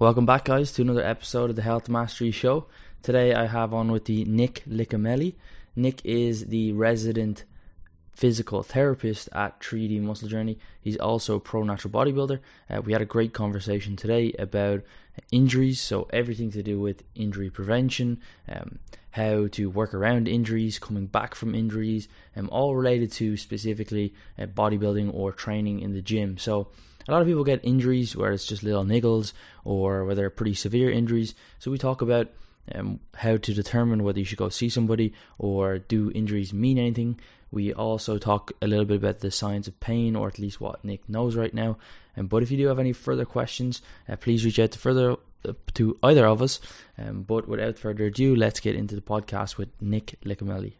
Welcome back, guys, to another episode of the Health Mastery Show. Today I have on with the Nick Licameli. Nick is the resident physical therapist at 3D Muscle Journey. He's also a pro natural bodybuilder. Uh, we had a great conversation today about injuries, so everything to do with injury prevention, um, how to work around injuries, coming back from injuries, um, all related to specifically uh, bodybuilding or training in the gym. So a lot of people get injuries where it's just little niggles or where they're pretty severe injuries. So we talk about um, how to determine whether you should go see somebody or do injuries mean anything. We also talk a little bit about the signs of pain, or at least what Nick knows right now. Um, but if you do have any further questions, uh, please reach out to further uh, to either of us. Um, but without further ado, let's get into the podcast with Nick Licameli.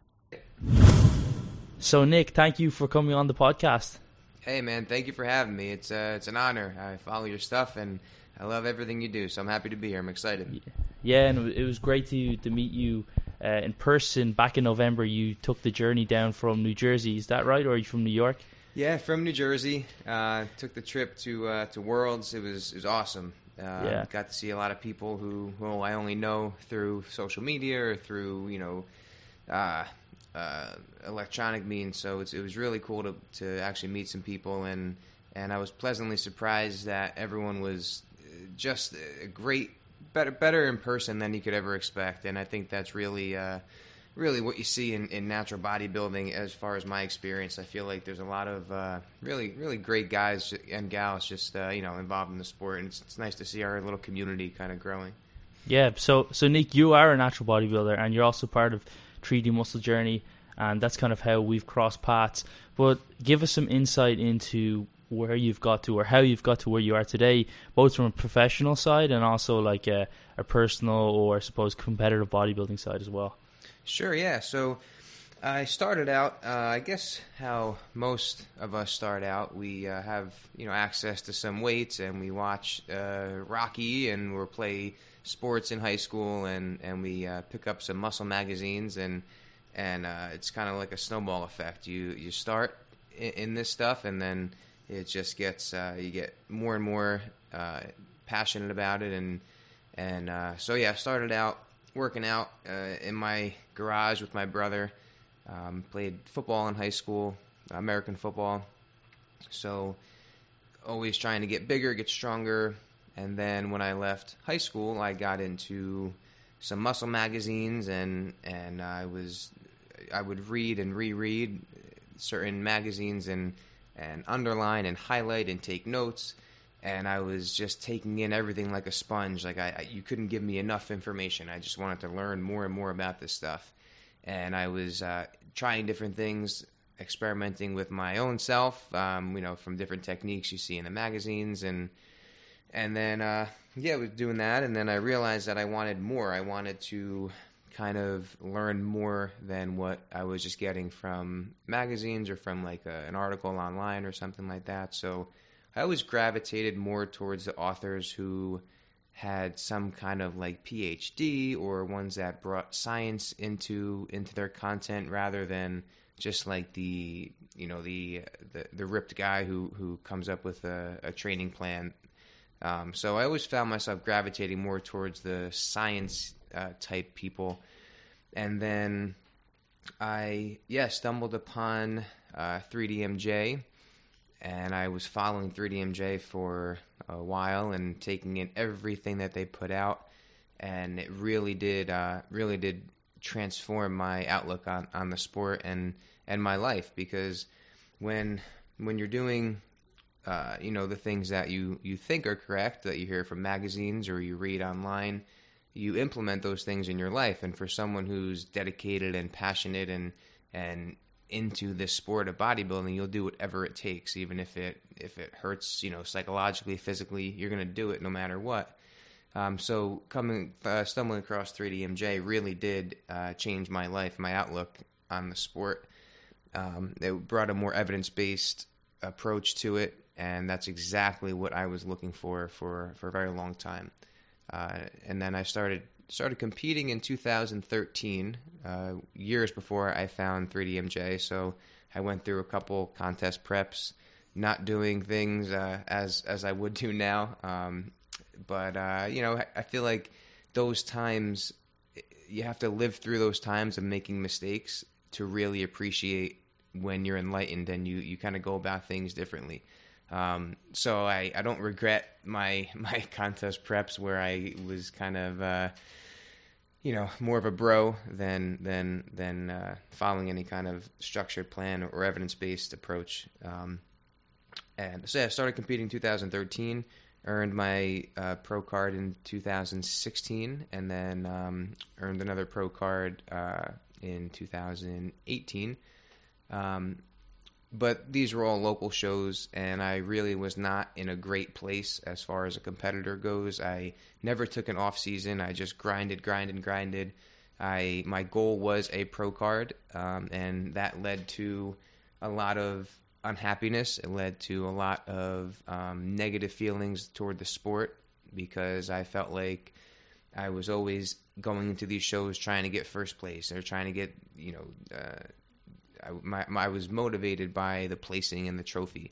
So, Nick, thank you for coming on the podcast. Hey man, thank you for having me. It's uh, it's an honor. I follow your stuff and I love everything you do. So I'm happy to be here. I'm excited. Yeah, and it was great to to meet you uh, in person back in November. You took the journey down from New Jersey. Is that right, or are you from New York? Yeah, from New Jersey. Uh, took the trip to uh, to Worlds. It was it was awesome. Uh, yeah. Got to see a lot of people who who I only know through social media or through you know uh, uh, electronic means. So it was really cool to to actually meet some people, and and I was pleasantly surprised that everyone was just a great, better better in person than you could ever expect. And I think that's really. Uh, really, what you see in, in natural bodybuilding, as far as my experience, I feel like there's a lot of uh, really, really great guys and gals just uh, you know involved in the sport, and it's, it's nice to see our little community kind of growing. Yeah. So, so Nick, you are a natural bodybuilder, and you're also part of 3D Muscle Journey, and that's kind of how we've crossed paths. But give us some insight into where you've got to or how you've got to where you are today, both from a professional side and also like a, a personal or I suppose competitive bodybuilding side as well. Sure, yeah. So I started out, uh, I guess how most of us start out. We uh, have you know access to some weights, and we watch uh, Rocky, and we play sports in high school, and and we uh, pick up some muscle magazines, and and uh, it's kind of like a snowball effect. You you start in, in this stuff, and then it just gets uh, you get more and more passionate about it, and and so yeah, I started out working out in my garage with my brother. Um, played football in high school, American football. So always trying to get bigger, get stronger. And then when I left high school, I got into some muscle magazines, and and I was I would read and reread certain magazines and and underline and highlight and take notes and I was just taking in everything like a sponge. Like I, I, you couldn't give me enough information. I just wanted to learn more and more about this stuff, and I was uh, trying different things, experimenting with my own self. Um, you know, from different techniques you see in the magazines, and and then uh, yeah, I was doing that, and then I realized that I wanted more. I wanted to kind of learn more than what I was just getting from magazines or from like a, an article online or something like that. So I always gravitated more towards the authors who had some kind of like PhD or ones that brought science into into their content rather than just like the you know the the, the ripped guy who who comes up with a, a training plan. Um, so I always found myself gravitating more towards the science uh, type people. And then I, yeah, stumbled upon uh, 3DMJ, and I was following 3DMJ for a while and taking in everything that they put out, and it really did, uh, really did transform my outlook on, on the sport and and my life because when when you're doing uh, you know the things that you you think are correct that you hear from magazines or you read online you implement those things in your life. And for someone who's dedicated and passionate and and into this sport of bodybuilding, you'll do whatever it takes, even if it if it hurts, you know, psychologically, physically. You're going to do it no matter what. Um, so coming uh, stumbling across 3DMJ really did uh, change my life, my outlook on the sport. Um, it brought a more evidence based approach to it, and that's exactly what I was looking for for for a very long time. Uh, and then I started started competing in 2013, uh, years before I found 3DMJ. So I went through a couple contest preps, not doing things uh, as as I would do now. Um, but uh, you know, I, feel like those times you have to live through those times of making mistakes to really appreciate when you're enlightened and you you kind of go about things differently. Um, so I, I don't regret my my contest preps where I was kind of uh, you know more of a bro than than than uh, following any kind of structured plan or evidence based approach. Um, and so yeah, I started competing in 2013, earned my uh, pro card in 2016, and then um, earned another pro card uh, in 2018. Um, but these were all local shows, and I really was not in a great place as far as a competitor goes. I never took an off season. I just grinded, grinded, grinded. I my goal was a pro card, um, and that led to a lot of unhappiness. It led to a lot of um, negative feelings toward the sport because I felt like I was always going into these shows trying to get first place or trying to get you know uh, I, my, my, I was motivated by the placing and the trophy,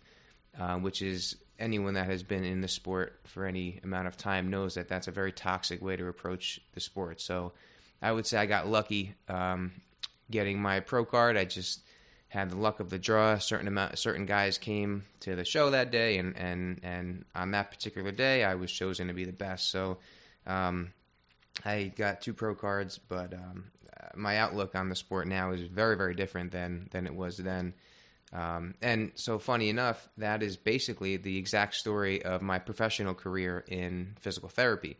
uh, which is anyone that has been in the sport for any amount of time knows that that's a very toxic way to approach the sport. So I would say I got lucky um, getting my pro card. I just had the luck of the draw. Certain amount, certain guys came to the show that day, and and and on that particular day, I was chosen to be the best. So. Um, I got two pro cards, but um, my outlook on the sport now is very, very different than than it was then. Um, and so, funny enough, that is basically the exact story of my professional career in physical therapy.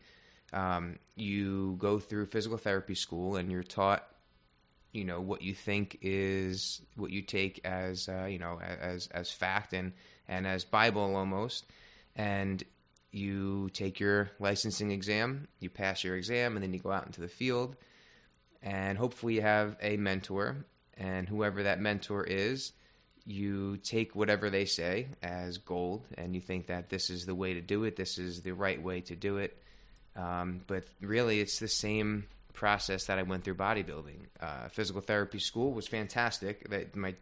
Um, you go through physical therapy school, and you're taught, you know, what you think is what you take as, uh, you know, as as fact and and as Bible almost. And you take your licensing exam, you pass your exam, and then you go out into the field and hopefully you have a mentor. And whoever that mentor is you take whatever they say as gold. And you think that this is the way to do it. This is the right way to do it. Um, but really it's the same process that i went through bodybuilding. Uh, physical therapy school was fantastic. That my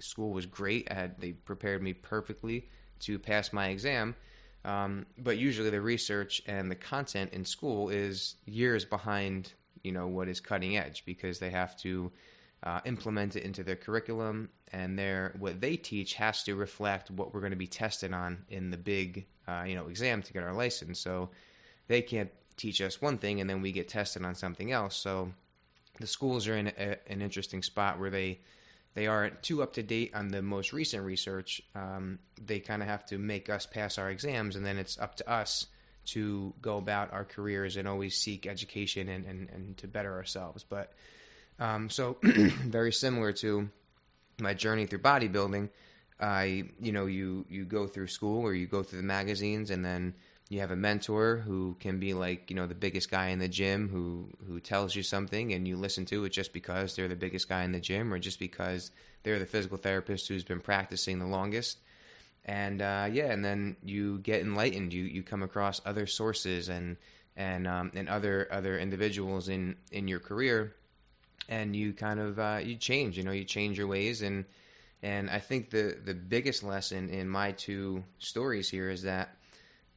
school was great. Had, they prepared me perfectly to pass my exam. Um, but usually the research and the content in school is years behind you know what is cutting edge because they have to uh, implement it into their curriculum and their what they teach has to reflect what we're going to be tested on in the big uh, you know exam to get our license so they can't teach us one thing and then we get tested on something else so the schools are in a, an interesting spot where they they aren't too up to date on the most recent research. Um, they kind of have to make us pass our exams, and then it's up to us to go about our careers and always seek education and, and, and to better ourselves. But um, so very similar to my journey through bodybuilding, I you know you you go through school or you go through the magazines and then you have a mentor who can be like you know the biggest guy in the gym who who tells you something and you listen to it just because they're the biggest guy in the gym or just because they're the physical therapist who's been practicing the longest and uh, yeah, and then you get enlightened. You you come across other sources and and um, and other other individuals in in your career, and you kind of uh, you change. You know, you change your ways, and and I think the the biggest lesson in my two stories here is that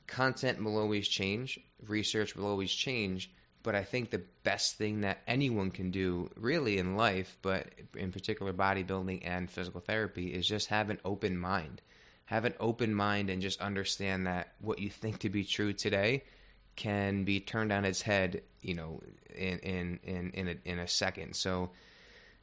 content will always change, research will always change. But I think the best thing that anyone can do, really in life, but in particular bodybuilding and physical therapy, is just have an open mind have an open mind and just understand that what you think to be true today can be turned on its head, you know, in in in in a, in a second. So,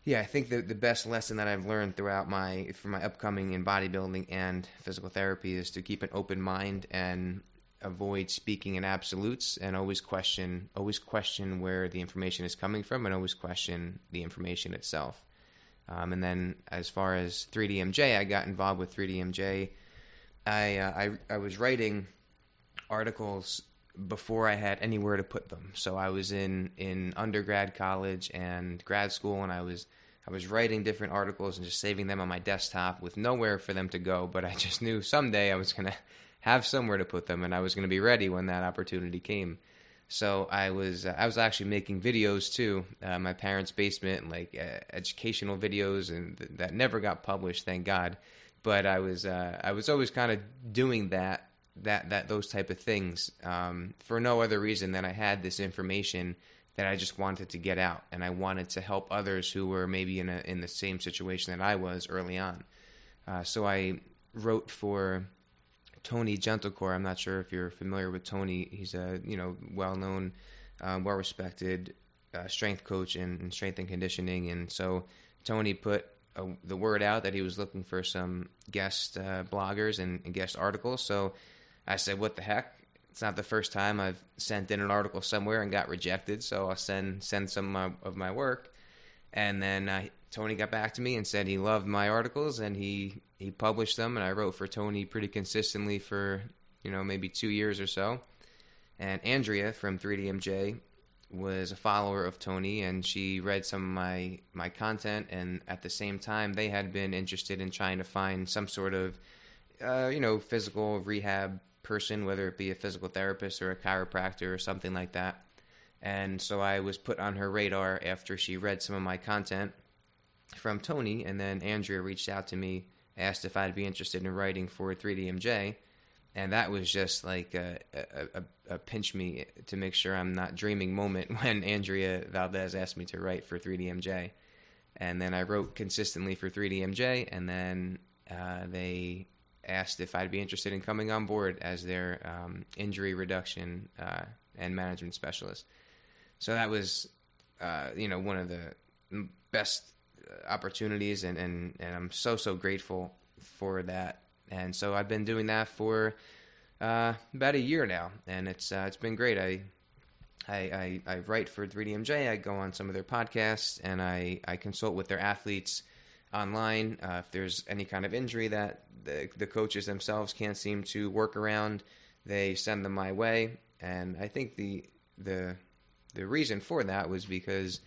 yeah, I think the the best lesson that I've learned throughout my for my upcoming in bodybuilding and physical therapy is to keep an open mind and avoid speaking in absolutes and always question always question where the information is coming from and always question the information itself. Um, and then as far as 3DMJ, I got involved with 3DMJ. I, uh, I, I was writing articles before I had anywhere to put them. So I was in, in undergrad college and grad school, and I was I was writing different articles and just saving them on my desktop with nowhere for them to go. But I just knew someday I was gonna have somewhere to put them, and I was gonna be ready when that opportunity came. So I was uh, I was actually making videos too, uh, my parents' basement, like uh, educational videos, and th- that never got published, thank God. But I was uh, I was always kind of doing that that that those type of things um, for no other reason than I had this information that I just wanted to get out, and I wanted to help others who were maybe in a in the same situation that I was early on. Uh, so I wrote for Tony Gentilcore. I'm not sure if you're familiar with Tony. He's a you know well known, uh, well respected uh, strength coach in, in, strength and conditioning, and so Tony put a, the word out that he was looking for some guest uh, bloggers and, and guest articles. So I said, "What the heck? It's not the first time I've sent in an article somewhere and got rejected, so I'll send send some of my, of my work." And then uh, Tony got back to me and said he loved my articles and he he published them, and I wrote for Tony pretty consistently for you know maybe two years or so. And Andrea from 3DMJ was a follower of Tony, and she read some of my my content, and at the same time, they had been interested in trying to find some sort of uh, you know physical rehab person, whether it be a physical therapist or a chiropractor or something like that. And so I was put on her radar after she read some of my content from Tony, and then Andrea reached out to me, asked if I'd be interested in writing for 3DMJ, and that was just like a, a, a, pinch me to make sure I'm not dreaming moment when Andrea Valdez asked me to write for 3DMJ. And then I wrote consistently for 3DMJ, and then uh, they asked if I'd be interested in coming on board as their um, injury reduction uh, and management specialist. So that was, uh, you know, one of the best opportunities, and, and, and I'm so, so grateful for that. And so I've been doing that for uh, about a year now, and it's uh, it's been great. I, I, I I write for 3DMJ. I go on some of their podcasts, and I I consult with their athletes online. Uh, if there's any kind of injury that the the coaches themselves can't seem to work around, they send them my way. And I think the the the reason for that was because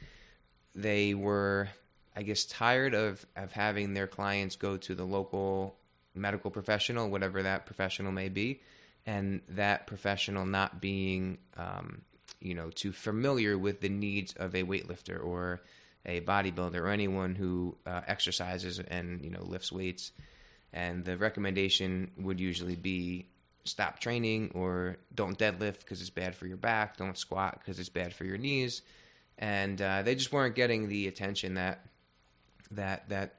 they were, I guess, tired of of having their clients go to the local medical professional, whatever that professional may be, and that professional not being, um, you know, too familiar with the needs of a weightlifter or a bodybuilder or anyone who uh, exercises and you know lifts weights. And the recommendation would usually be stop training or don't deadlift because it's bad for your back, don't squat because it's bad for your knees, and uh, they just weren't getting the attention that that that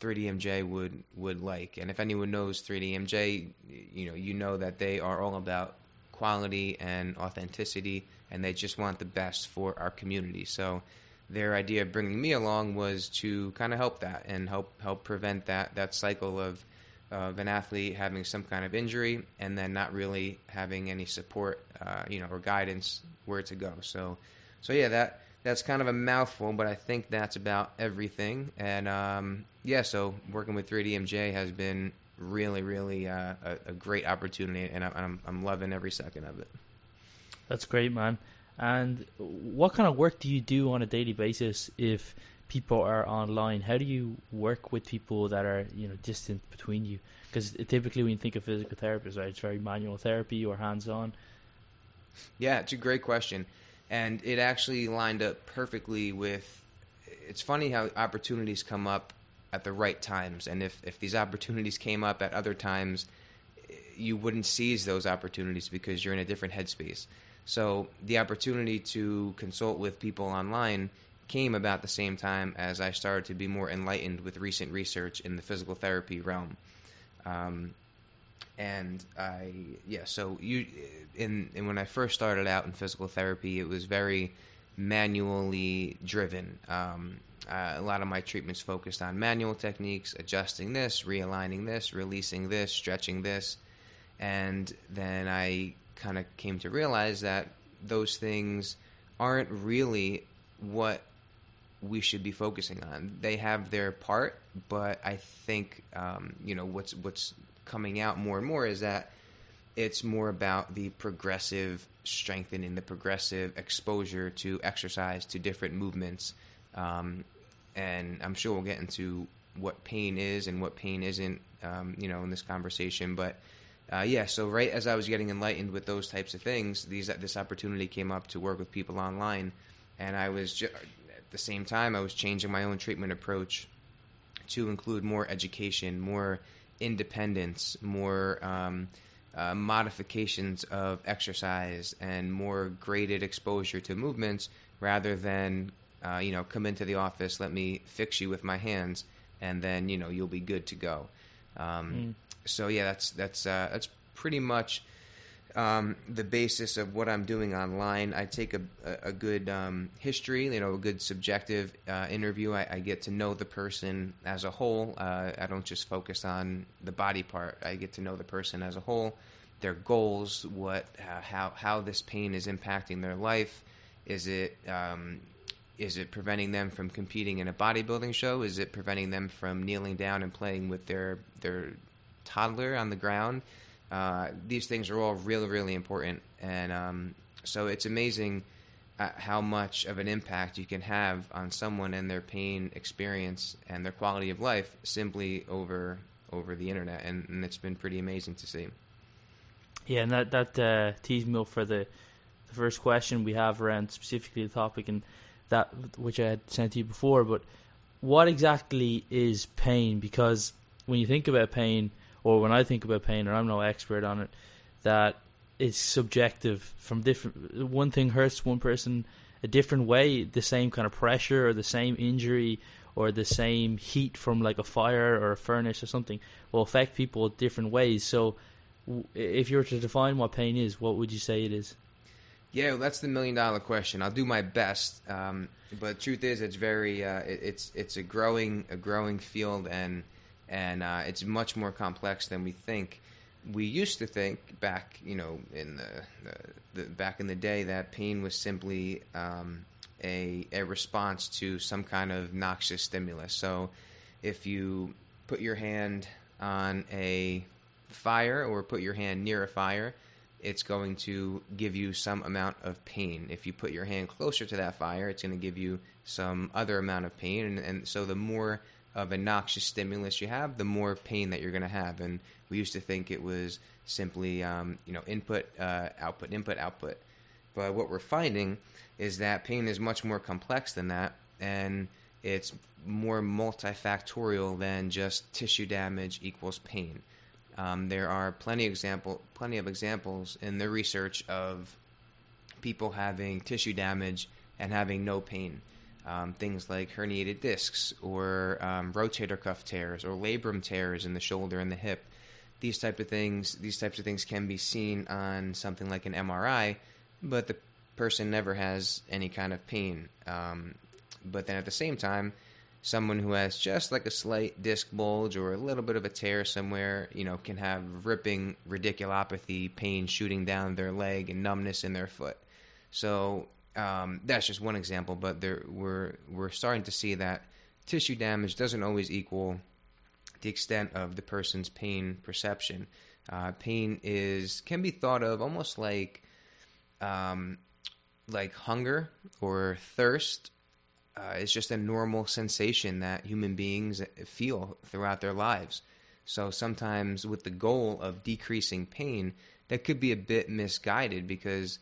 3DMJ would would like. And if anyone knows 3DMJ, you know you know that they are all about quality and authenticity, and they just want the best for our community. So their idea of bringing me along was to kind of help that and help help prevent that that cycle of of an athlete having some kind of injury and then not really having any support, uh, you know, or guidance where to go. So, so yeah, that that's kind of a mouthful, but I think that's about everything. And um, yeah, so working with 3DMJ has been really, really uh, a, a, great opportunity, and I'm, I'm loving every second of it. That's great, man. And what kind of work do you do on a daily basis if people are online? How do you work with people that are you know distant between you? Because typically, when you think of physical therapists, right, it's very manual therapy or hands-on. Yeah, it's a great question and it actually lined up perfectly with. It's funny how opportunities come up at the right times, and if if these opportunities came up at other times, you wouldn't seize those opportunities because you're in a different headspace. So the opportunity to consult with people online came about the same time as I started to be more enlightened with recent research in the physical therapy realm. Um, and I yeah so you in, when I first started out in physical therapy it was very manually driven um, uh, a lot of my treatments focused on manual techniques adjusting this realigning this releasing this stretching this and then I kind of came to realize that those things aren't really what we should be focusing on. They have their part, but I think um, you know what's what's coming out more and more is that it's more about the progressive strengthening, the progressive exposure to exercise, to different movements. Um, and I'm sure we'll get into what pain is and what pain isn't, um, you know, in this conversation. But uh, yeah, so right as I was getting enlightened with those types of things, these this opportunity came up to work with people online, and I was ju- at the same time I was changing my own treatment approach to include more education, more independence, more um, uh, modifications of exercise and more graded exposure to movements rather than uh, you know come into the office let me fix you with my hands and then you know you'll be good to go um, Mm. so yeah that's that's uh, that's pretty much um, the basis of what I'm doing online. I take a, a, good um, history, you know, a good subjective uh, interview. I, I get to know the person as a whole. Uh, I don't just focus on the body part. I get to know the person as a whole, their goals, what, uh, how, how this pain is impacting their life. Is it um, is it preventing them from competing in a bodybuilding show? Is it preventing them from kneeling down and playing with their their toddler on the ground? Uh, these things are all really, really important, and um, so it's amazing uh, how much of an impact you can have on someone and their pain experience and their quality of life simply over over the internet, and, and it's been pretty amazing to see. Yeah, and that that uh, tees me for the the first question we have around specifically the topic, and that which I had sent to you before. But what exactly is pain? Because when you think about pain, or when I think about pain, and I'm no expert on it, that it's subjective from different. One thing hurts one person a different way. The same kind of pressure, or the same injury, or the same heat from like a fire or a furnace or something will affect people different ways. So if you were to define what pain is, what would you say it is? Yeah, well, that's the million dollar question. I'll do my best, um, but truth is, it's very uh, it, it's it's a growing a growing field, and and uh, it's much more complex than we think. We used to think back, you know, in the, the, the back in the day, that pain was simply um, a a response to some kind of noxious stimulus. So, if you put your hand on a fire or put your hand near a fire, it's going to give you some amount of pain. If you put your hand closer to that fire, it's going to give you some other amount of pain. And, and so the more of a noxious stimulus you have, the more pain that you're going to have. And we used to think it was simply, um, you know, input, uh, output, input, output. But what we're finding is that pain is much more complex than that, and it's more multifactorial than just tissue damage equals pain. Um, there are plenty example, plenty of examples in the research of people having tissue damage and having no pain. Um, things like herniated discs or um, rotator cuff tears or labrum tears in the shoulder and the hip. These type of things, these types of things can be seen on something like an MRI, but the person never has any kind of pain. Um, but then at the same time, someone who has just like a slight disc bulge or a little bit of a tear somewhere, you know, can have ripping radiculopathy, pain shooting down their leg, and numbness in their foot. So um, that's just one example, but there we're we're starting to see that tissue damage doesn't always equal the extent of the person's pain perception. Uh, pain is can be thought of almost like um, like hunger or thirst uh, it's just a normal sensation that human beings feel throughout their lives. So sometimes, with the goal of decreasing pain, that could be a bit misguided because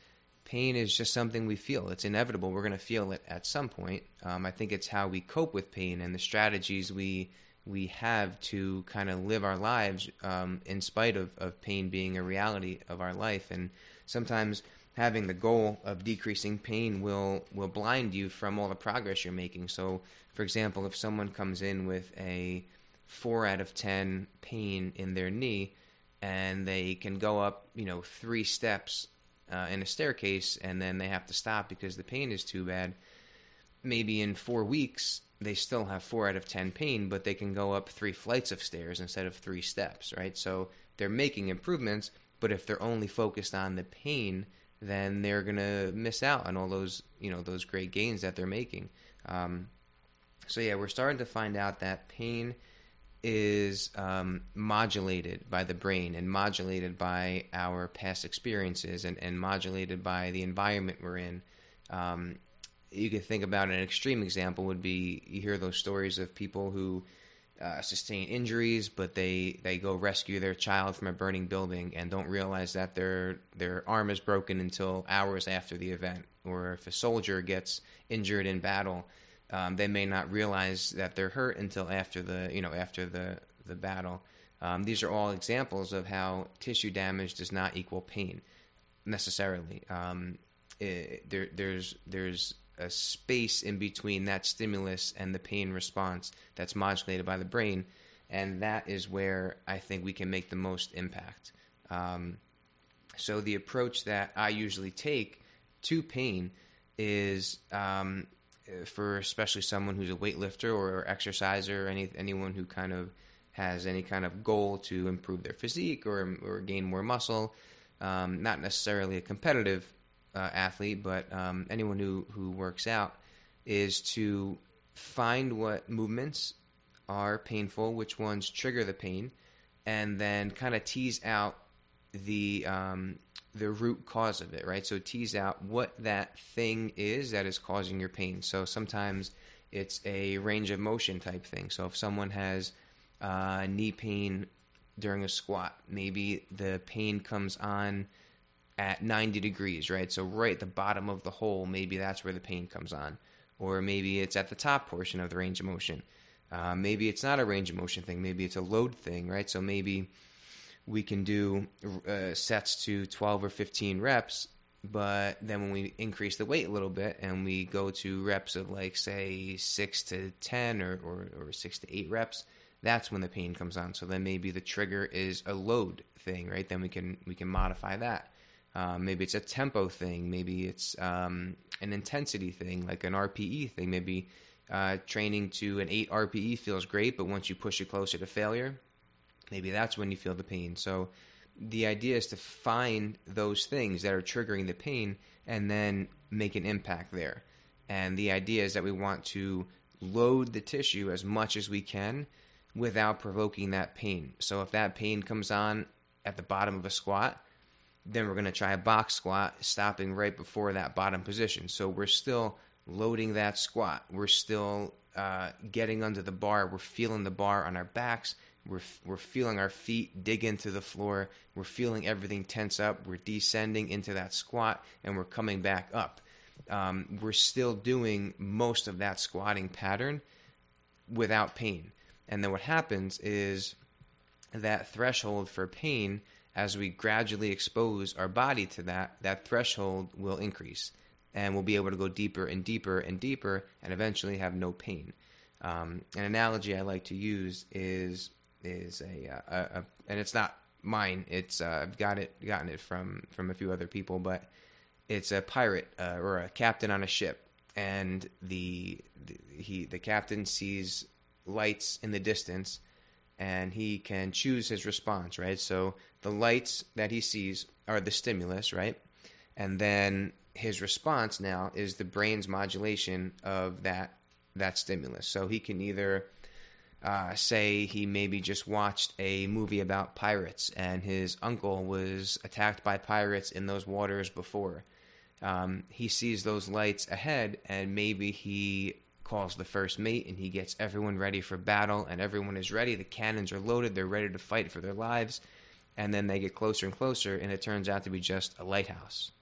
pain is just something we feel. It's inevitable. We're going to feel it at some point. Um, I think it's how we cope with pain and the strategies we we have to kind of live our lives um, in spite of, of pain being a reality of our life. And sometimes having the goal of decreasing pain will will blind you from all the progress you're making. So, for example, if someone comes in with a four out of ten pain in their knee, and they can go up, you know, three steps uh, in a staircase, and then they have to stop because the pain is too bad. Maybe in four weeks they still have four out of ten pain, but they can go up three flights of stairs instead of three steps, right? So they're making improvements, but if they're only focused on the pain then they're gonna miss out on all those you know those great gains that they're making. Um, so yeah, we're starting to find out that pain is um, modulated by the brain and modulated by our past experiences and, and modulated by the environment we're in. Um, you could think about an extreme example would be you hear those stories of people who uh, sustain injuries, but they, they go rescue their child from a burning building and don't realize that their their arm is broken until hours after the event. Or if a soldier gets injured in battle, um, they may not realize that they're hurt until after the you know after the the battle. Um, these are all examples of how tissue damage does not equal pain necessarily. Um, it, there, there's there's a space in between that stimulus and the pain response that's modulated by the brain, and that is where I think we can make the most impact. Um, so the approach that I usually take to pain is um, for especially someone who's a weightlifter or exerciser, or any anyone who kind of has any kind of goal to improve their physique or or gain more muscle. Um, not necessarily a competitive uh, athlete, but um, anyone who who works out is to find what movements are painful, which ones trigger the pain, and then kind of tease out the um, the root cause of it, right? So tease out what that thing is that is causing your pain. So sometimes it's a range of motion type thing. So if someone has uh, knee pain during a squat, maybe the pain comes on at 90 degrees, right? So right at the bottom of the hole, maybe that's where the pain comes on. Or maybe it's at the top portion of the range of motion. Uh, maybe it's not a range of motion thing. Maybe it's a load thing, right? So maybe we can do uh, sets to 12 or 15 reps but then when we increase the weight a little bit and we go to reps of like say 6 to 10 or, or, or 6 to 8 reps that's when the pain comes on. So then maybe the trigger is a load thing right? Then we can we can modify that. Um, maybe it's a tempo thing. Maybe it's um, an intensity thing like an rpe thing. Maybe uh, training to an 8 rpe feels great but once you push it closer to failure maybe that's when you feel the pain. So the idea is to find those things that are triggering the pain and then make an impact there. And the idea is that we want to load the tissue as much as we can without provoking that pain. So if that pain comes on at the bottom of a squat, then we're going to try a box squat, stopping right before that bottom position. So we're still loading that squat. We're still uh, getting under the bar. We're feeling the bar on our backs we're, we're feeling our feet dig into the floor. We're feeling everything tense up. We're descending into that squat and we're coming back up. Um, we're still doing most of that squatting pattern without pain. And then what happens is that threshold for pain, as we gradually expose our body to that, that threshold will increase. And we'll be able to go deeper and deeper and deeper and eventually have no pain. Um, an analogy I like to use is is a, uh, a, a and it's not mine. It's uh, I've got it gotten it from from a few other people, but it's a pirate uh, or a captain on a ship, and the, the he the captain sees lights in the distance, and he can choose his response. Right, so the lights that he sees are the stimulus, right, and then his response now is the brain's modulation of that that stimulus. So he can either uh, say he maybe just watched a movie about pirates and his uncle was attacked by pirates in those waters before. Um, he sees those lights ahead and maybe he calls the first mate and he gets everyone ready for battle and everyone is ready. The cannons are loaded, they're ready to fight for their lives. And then they get closer and closer and it turns out to be just a lighthouse.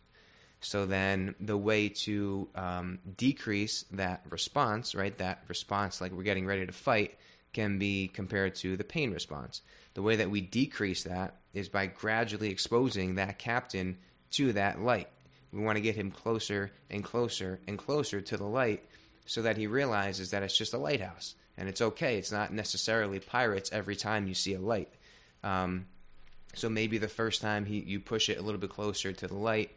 So then the way to um, decrease that response, right, that response like we're getting ready to fight, can be compared to the pain response. The way that we decrease that is by gradually exposing that captain to that light. We want to get him closer and closer and closer to the light so that he realizes that it's just a lighthouse and it's okay. It's not necessarily pirates every time you see a light. Um, so maybe the first time he, you push it a little bit closer to the light,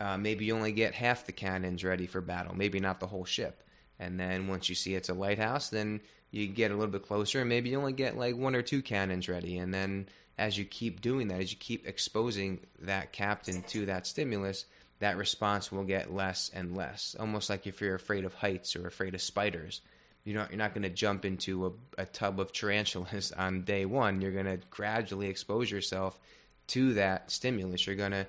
uh, maybe you only get half the cannons ready for battle, maybe not the whole ship. And then once you see it's a lighthouse, then you get a little bit closer and maybe you only get like one or two cannons ready. And then as you keep doing that as you keep exposing that captain to that stimulus that response will get less and less. Almost like if you're afraid of heights or afraid of spiders you're not, you're not going to jump into a, a tub of tarantulas on day one. You're going to gradually expose yourself to that stimulus. You're going to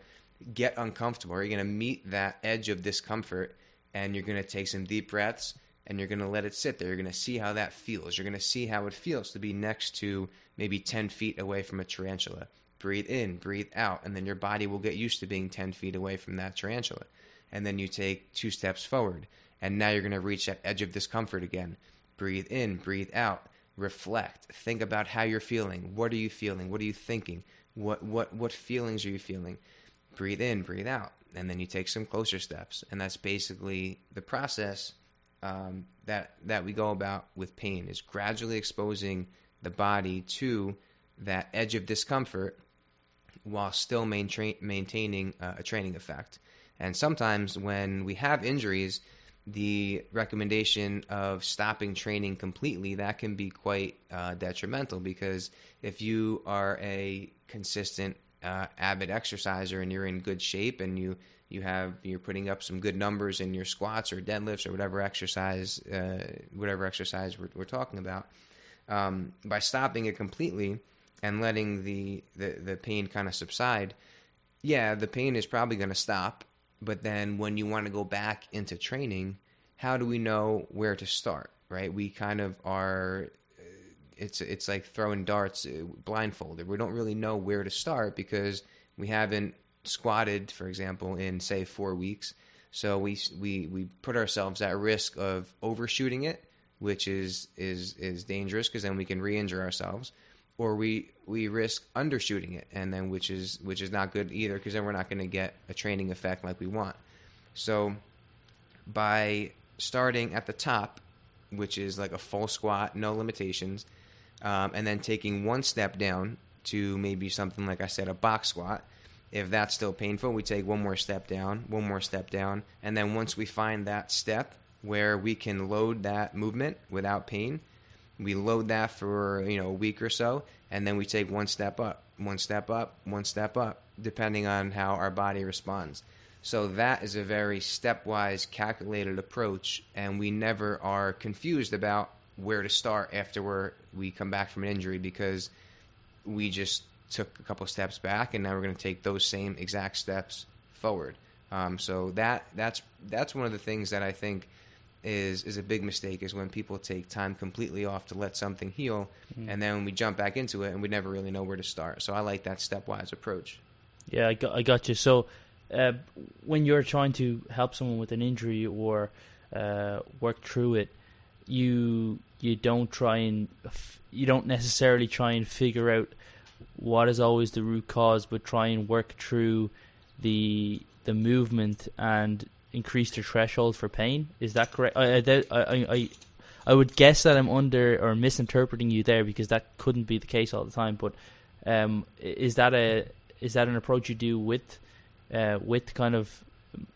get uncomfortable. You're going to meet that edge of discomfort and you're going to take some deep breaths and you're going to let it sit there. You're going to see how that feels. You're going to see how it feels to be next to maybe 10 feet away from a tarantula. Breathe in, breathe out, and then your body will get used to being 10 feet away from that tarantula. And then you take two steps forward, and now you're going to reach that edge of discomfort again. Breathe in, breathe out. reflect, think about how you're feeling. What are you feeling? What are you thinking? What what what feelings are you feeling? Breathe in, breathe out, and then you take some closer steps, and that's basically the process um, that that we go about with pain is gradually exposing the body to that edge of discomfort while still maintain, maintaining uh, a training effect. And sometimes when we have injuries, the recommendation of stopping training completely that can be quite uh, detrimental because if you are a consistent uh, avid exerciser and you're in good shape and you you have you're putting up some good numbers in your squats or deadlifts or whatever exercise uh, whatever exercise we're, we're talking about um, by stopping it completely and letting the the, the pain kind of subside yeah the pain is probably going to stop but then when you want to go back into training how do we know where to start right? We kind of are it's it's like throwing darts uh, blindfolded. We don't really know where to start because we haven't squatted, for example, in say four weeks. So we we we put ourselves at risk of overshooting it, which is is is dangerous because then we can re-injure ourselves, or we we risk undershooting it, and then which is which is not good either because then we're not going to get a training effect like we want. So by starting at the top, which is like a full squat, no limitations, um, and then taking one step down to maybe something like I said, a box squat if that's still painful, we take one more step down, one more step down, and then once we find that step where we can load that movement without pain, we load that for you know a week or so, and then we take one step up, one step up, one step up, depending on how our body responds. So that is a very stepwise, calculated approach, and we never are confused about where to start after we come back from an injury because we just took a couple steps back, and now we're going to take those same exact steps forward. Um, so that that's that's one of the things that I think is is a big mistake is when people take time completely off to let something heal, mm. and then we jump back into it and we never really know where to start. So I like that stepwise approach. Yeah, I got I got you. So uh, when you're trying to help someone with an injury or uh, work through it, you you don't try and you don't necessarily try and figure out what is always the root cause, but try and work through the the movement and increase the threshold for pain. Is that correct? I, I, I, I, would guess that I'm under or misinterpreting you there because that couldn't be the case all the time. But um, is that a is that an approach you do with uh, with kind of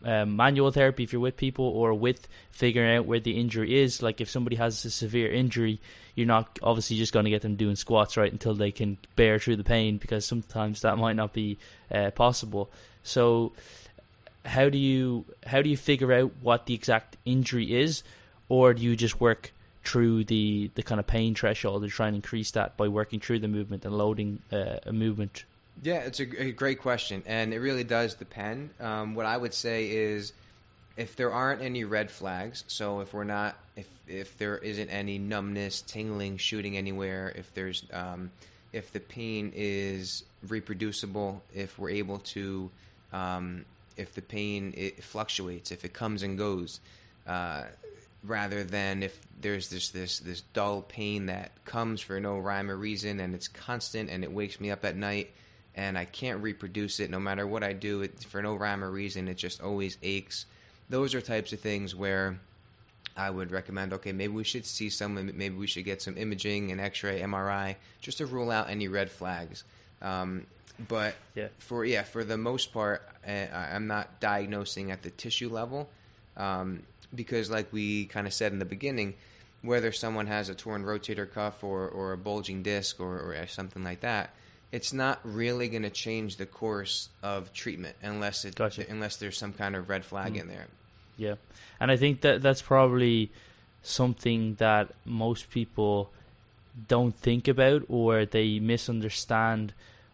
uh, manual therapy if you're with people or with figuring out where the injury is? Like if somebody has a severe injury, you're not obviously just going to get them doing squats right until they can bear through the pain because sometimes that might not be uh, possible. So how do you how do you figure out what the exact injury is, or do you just work through the the kind of pain threshold to try and increase that by working through the movement and loading uh, a movement? Yeah, it's a, a, great question, and it really does depend. Um, what I would say is if there aren't any red flags, so if we're not, if if there isn't any numbness, tingling, shooting anywhere, if there's, um, if the pain is reproducible, if we're able to, um, if the pain it fluctuates, if it comes and goes, uh, rather than if there's this this this dull pain that comes for no rhyme or reason and it's constant and it wakes me up at night and I can't reproduce it no matter what I do. It, for no rhyme or reason, it just always aches those are types of things where I would recommend okay, maybe we should see someone, maybe we should get some imaging, an x ray, MRI, just to rule out any red flags. Um, but yeah. for yeah, for the most part, I'm not diagnosing at the tissue level um, because, like we kind of said in the beginning, whether someone has a torn rotator cuff or, or a bulging disc or, or something like that, it's not really going to change the course of treatment unless it gotcha. unless there's some kind of red flag mm. in there. Yeah, and I think that that's probably something that most people don't think about or they misunderstand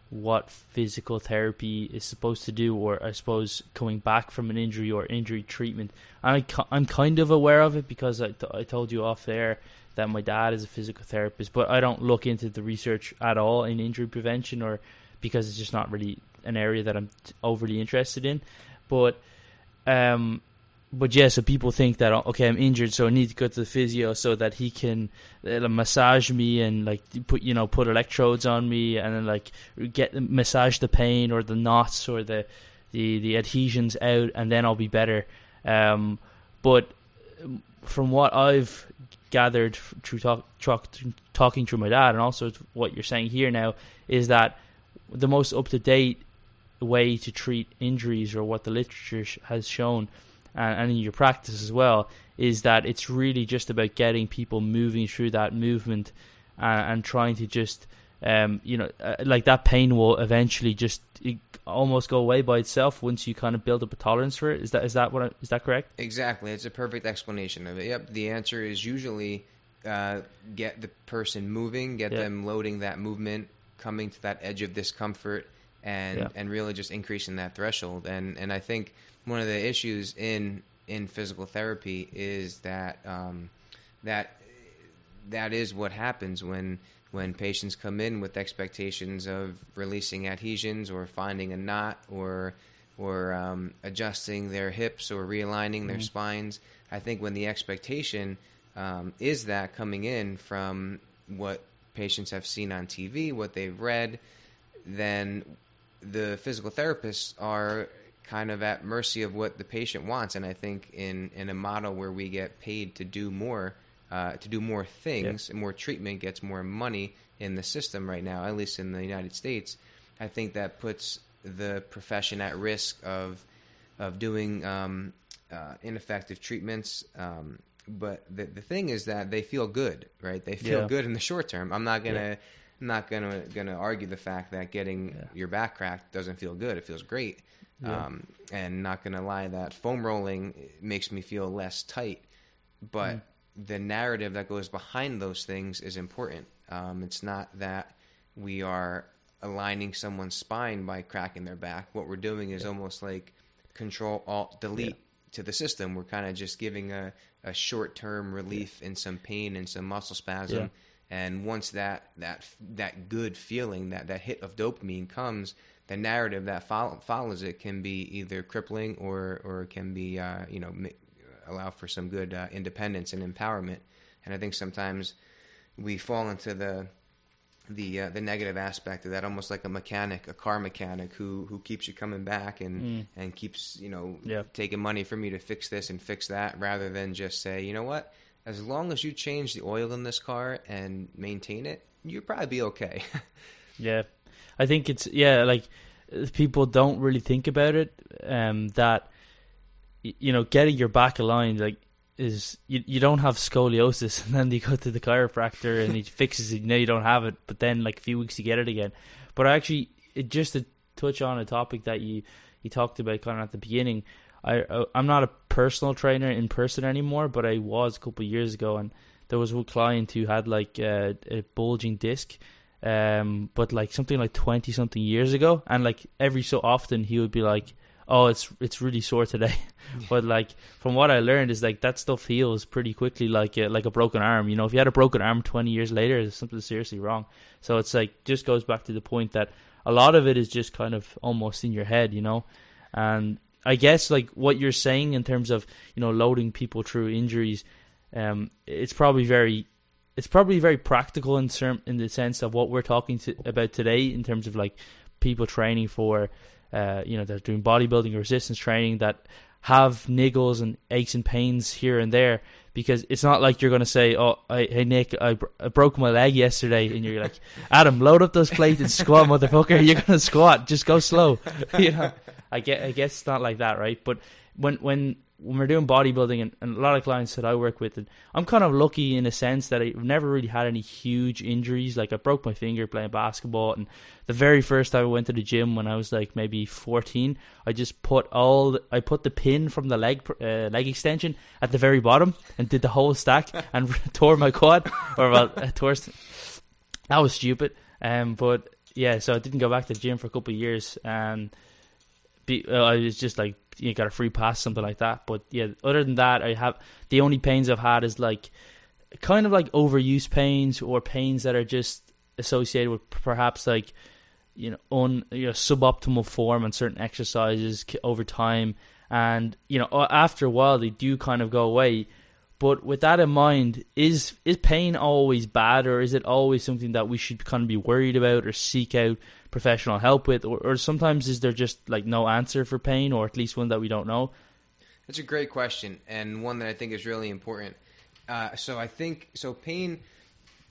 what physical therapy is supposed to do or I suppose coming back from an injury or injury treatment. And I, I'm kind of aware of it because I, I told you off there that my dad is a physical therapist, but I don't look into the research at all in injury prevention or because it's just not really an area that I'm overly interested in. But um, but yeah, so people think that okay, I'm injured, so I need to go to the physio so that he can uh, massage me and like put you know put electrodes on me and then like get massage the pain or the knots or the the the adhesions out, and then I'll be better. Um, but from what I've gathered through talk, talk, talking through my dad, and also what you're saying here now, is that the most up to date way to treat injuries, or what the literature has shown, and, and in your practice as well, is that it's really just about getting people moving through that movement and, and trying to just um, you know, uh, like that pain will eventually just almost go away by itself once you kind of build up a tolerance for it. Is that is that what I, is that correct? Exactly. It's a perfect explanation of it. Yep. The answer is usually uh, get the person moving, get them loading that movement, coming to that edge of discomfort, and yeah. and really just increasing that threshold. And and I think one of the issues in in physical therapy is that um, that that is what happens when when patients come in with expectations of releasing adhesions or finding a knot or or um, adjusting their hips or realigning mm-hmm. their spines. I think when the expectation um, is that coming in from what patients have seen on TV, what they've read, then the physical therapists are kind of at mercy of what the patient wants. And I think in, in a model where we get paid to do more, uh, to do more things, yeah. more treatment gets more money in the system right now, at least in the United States. I think that puts the profession at risk of of doing um, uh, ineffective treatments. Um, but the the thing is that they feel good, right? They feel yeah. good in the short term. I'm not gonna. Yeah. I'm not gonna gonna argue the fact that getting yeah. your back cracked doesn't feel good. It feels great, um, and not gonna lie that foam rolling makes me feel less tight. But mm the narrative that goes behind those things is important. Um, it's not that we are aligning someone's spine by cracking their back. What we're doing is yeah. almost like control alt delete yeah. to the system. We're kind of just giving a, a short term relief yeah. in some pain and some muscle spasm. And once that that that good feeling, that that hit of dopamine comes, the narrative that follow, follows it can be either crippling or or can be uh, you know allow for some good uh, independence and empowerment. And I think sometimes we fall into the the uh, the negative aspect of that, almost like a mechanic, a car mechanic who who keeps you coming back and mm. and keeps you know yeah. taking money from you to fix this and fix that, rather than just say, you know what, as long as you change the oil in this car and maintain it, you'll probably be okay. yeah, I think it's yeah, like people don't really think about it. Um, that you know, getting your back aligned, like, is you you don't have scoliosis, and then you go to the chiropractor and he fixes it. You know you don't have it, but then like a few weeks you get it again. But I actually, it, just to touch on a topic that you you talked about kind of at the beginning. I uh, I'm not a personal trainer in person anymore, but I was a couple years ago, and there was one client who had like a, a bulging disc, um, but like something like twenty something years ago, and like every so often he would be like oh, it's it's really sore today. but like from what I learned is like that stuff heals pretty quickly, like a, like a broken arm. You know, if you had a broken arm twenty years later, there's something seriously wrong. So it's like just goes back to the point that a lot of it is just kind of almost in your head, you know, and I guess like what you're saying in terms of you know loading people through injuries, um, it's probably very it's probably very practical in term in the sense of what we're talking to, about today in terms of like people training for uh, you know, they're doing bodybuilding resistance training that have niggles and aches and pains here and there because it's not like you're going to say, "Oh, I, hey Nick, I, br- I, broke my leg yesterday," and you're like, "Adam, load up those plates and squat, motherfucker. You're going to squat. Just go slow." you know, I get, I guess it's not like that, right? But when when when we're doing bodybuilding and, and, a lot of clients that I work with, and I'm kind of lucky in a sense that I've never really had any huge injuries. Like I broke my finger playing basketball, and the very first time I went to the gym when I was like maybe 14, I just put all the, I put the pin from the leg uh, leg extension at the very bottom and did the whole stack and tore my quad or well uh, tore. That was stupid. Um, but yeah, so I didn't go back to the gym for a couple of years, and be, uh, I was just like you got a free pass, something like that. But yeah, other than that, I have the only pains I've had is like kind of like overuse pains or pains that are just associated with perhaps like you know on you know suboptimal form on certain exercises over time and you know after a while they do kind of go away. But with that in mind, is is pain always bad, or is it always something that we should kind of be worried about or seek out professional help with, or, or sometimes is there just like no answer for pain, or at least one that we don't know? That's a great question, and one that I think is really important. Uh, so I think so. Pain,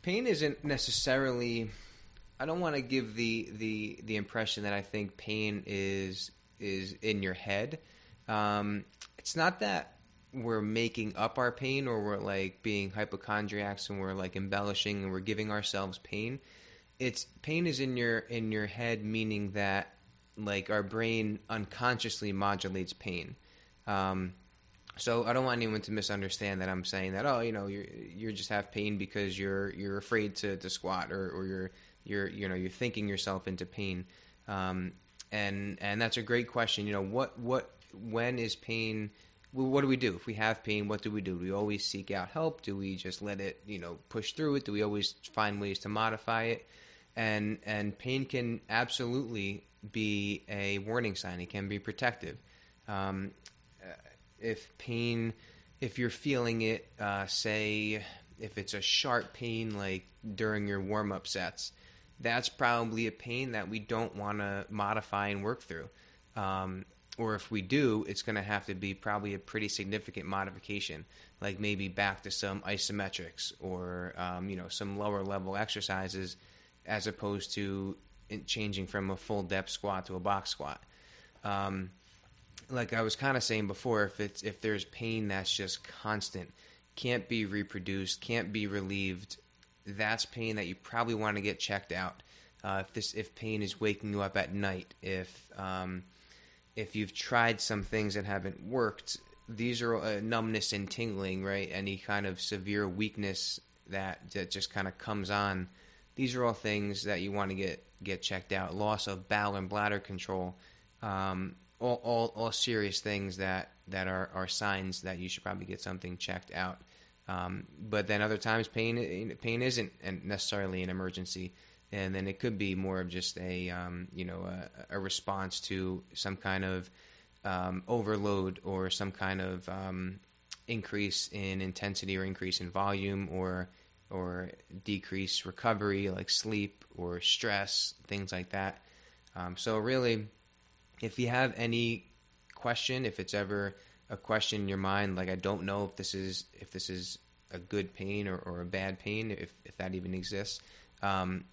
pain isn't necessarily. I don't want to give the the the impression that I think pain is is in your head. Um, it's not that we're making up our pain or we're like being hypochondriacs and we're like embellishing and we're giving ourselves pain. It's pain is in your in your head, meaning that like our brain unconsciously modulates pain. Um, so I don't want anyone to misunderstand that I'm saying that oh you know you you just have pain because you're you're afraid to, to squat or, or you're you're you know you're thinking yourself into pain um, and and that's a great question you know what what when is pain what do we do? If we have pain what do we do? Do we always seek out help. Do we just let it you know push through it? Do we always find ways to modify it? And and pain can absolutely be a warning sign. It can be protective. Um, if pain, if you're feeling it, uh, say if it's a sharp pain like during your warm up sets, that's probably a pain that we don't want to modify and work through. Um, or if we do, it's going to have to be probably a pretty significant modification, like maybe back to some isometrics or um, you know some lower level exercises, as opposed to changing from a full depth squat to a box squat. Um, like I was kind of saying before, if it's if there's pain that's just constant, can't be reproduced, can't be relieved, that's pain that you probably want to get checked out. Uh, if this if pain is waking you up at night, if um, if you've tried some things that haven't worked, these are uh, numbness and tingling, right? Any kind of severe weakness that that just kind of comes on. These are all things that you want to get get checked out. Loss of bowel and bladder control. Um, all, all, all serious things that, that are, are signs that you should probably get something checked out. Um, but then other times pain pain isn't necessarily an emergency, and then it could be more of just a um, you know a, a, response to some kind of um, overload or some kind of um, increase in intensity or increase in volume or or decrease recovery like sleep or stress things like that. Um, so really if you have any question, if it's ever a question in your mind, like I don't know if this is if this is a good pain or, or a bad pain, if if that even exists. Um,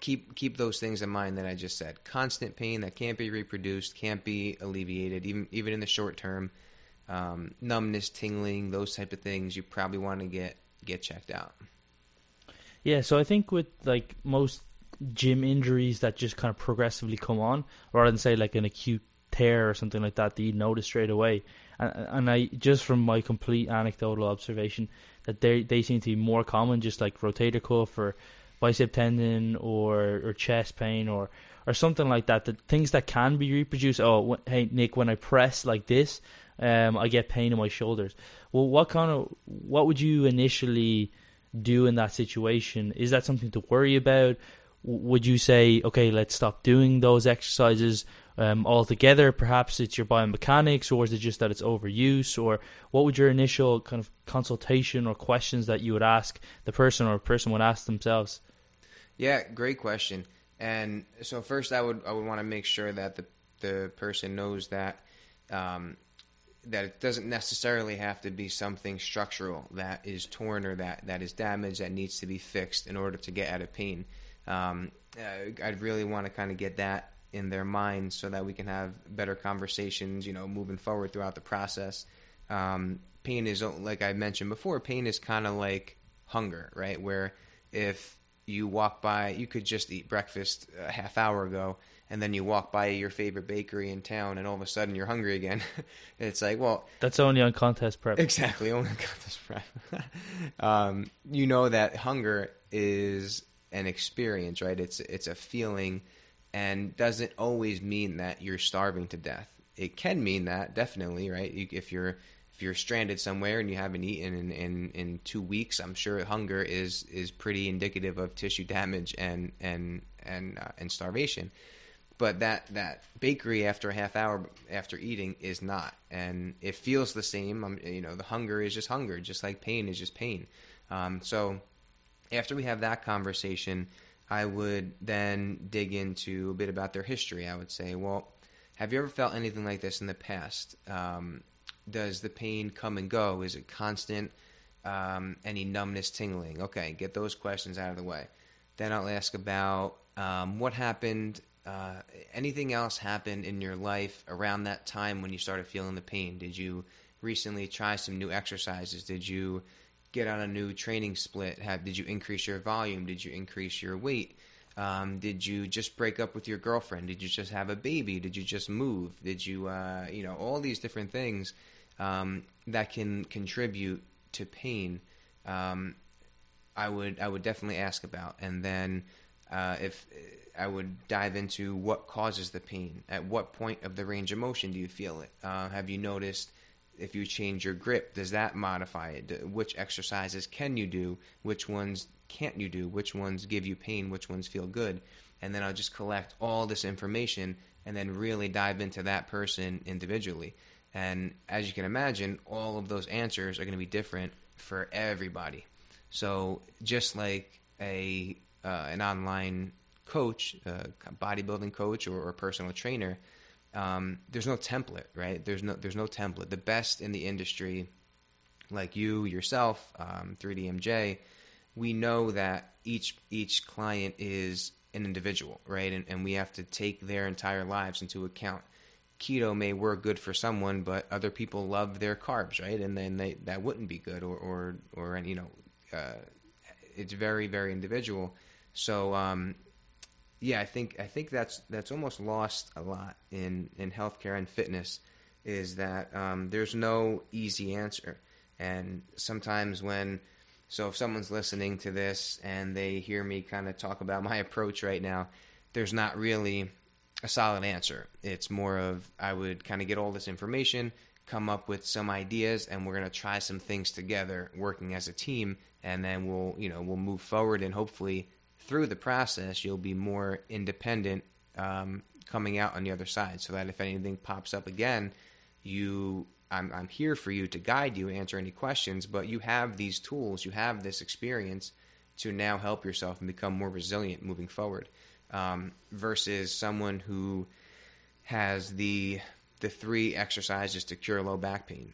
keep keep those things in mind that I just said. Constant pain that can't be reproduced, can't be alleviated, even even in the short term. Um, numbness, tingling, those type of things, you probably want to get get checked out. Yeah, so I think with like most gym injuries that just kind of progressively come on, rather than say like an acute tear or something like that that you notice straight away. And, and I just from my complete anecdotal observation that they they seem to be more common, just like rotator cuff or bicep tendon or or chest pain or or something like that. The things that can be reproduced. Oh, hey Nick, when I press like this, um, I get pain in my shoulders. Well, what kind of what would you initially do in that situation? Is that something to worry about? would you say, okay, let's stop doing those exercises um, altogether? Perhaps it's your biomechanics, or is it just that it's overuse? Or what would your initial kind of consultation or questions that you would ask the person or a person would ask themselves? Yeah, great question. And so first, I would I would want to make sure that the the person knows that um, that it doesn't necessarily have to be something structural that is torn or that, that is damaged that needs to be fixed in order to get out of pain um, uh, I'd really want to kind of get that in their minds so that we can have better conversations, you know, moving forward throughout the process. Um, pain is, like I mentioned before, pain is kind of like hunger, right? Where if you walk by, you could just eat breakfast a half hour ago, and then you walk by your favorite bakery in town, and all of a sudden you're hungry again. it's like, well, that's only on contest prep. Exactly, only on contest prep. um, you know that hunger is an experience, right? It's it's a feeling, and doesn't always mean that you're starving to death. It can mean that definitely, right? If you're if you're stranded somewhere and you haven't eaten in, in, in two weeks, I'm sure hunger is is pretty indicative of tissue damage and and and uh, and starvation. but that that bakery after a half hour after eating is not, and it feels the same. Um, you know, the hunger is just hunger, just like pain is just pain. Um, so after we have that conversation, I would then dig into a bit about their history. I would say, well, have you ever felt anything like this in the past? Um, does the pain come and go? Is it constant? Um, any numbness, tingling? Okay, get those questions out of the way. Then I'll ask about um, what happened. Uh, anything else happened in your life around that time when you started feeling the pain? Did you recently try some new exercises? Did you get on a new training split? Have, did you increase your volume? Did you increase your weight? Um, did you just break up with your girlfriend? Did you just have a baby? Did you just move? Did you, uh, you know, all these different things um, that can contribute to pain. Um, I would I would definitely ask about, and then uh, if I would dive into what causes the pain. At what point of the range of motion do you feel it? Uh, have you noticed if you change your grip, does that modify it? Which exercises can you do? Which ones can't you do? Which ones give you pain? Which ones feel good? And then I'll just collect all this information and then really dive into that person individually. And as you can imagine, all of those answers are going to be different for everybody. So just like a uh, an online coach, a bodybuilding coach, or, or personal trainer, um, there's no template, right? There's no there's no template. The best in the industry, like you yourself, um, 3DMJ, we know that each each client is an individual, right? And, and we have to take their entire lives into account keto may work good for someone, but other people love their carbs, right? And then they, that wouldn't be good, or or or you know, uh, it's very very individual. So um, yeah, I think I think that's that's almost lost a lot in in healthcare and fitness is that um, there's no easy answer, and sometimes when so if someone's listening to this and they hear me kind of talk about my approach right now, there's not really a solid answer. It's more of I would kind of get all this information, come up with some ideas, and we're to try some things together, working as a team, and then we'll you know we'll move forward, and hopefully through the process you'll be more independent um, coming out on the other side, so that if anything pops up again, you I'm, I'm here for you to guide you, answer any questions, but you have these tools, you have this experience to now help yourself and become more resilient moving forward um, versus someone who has the the three exercises to cure low back pain.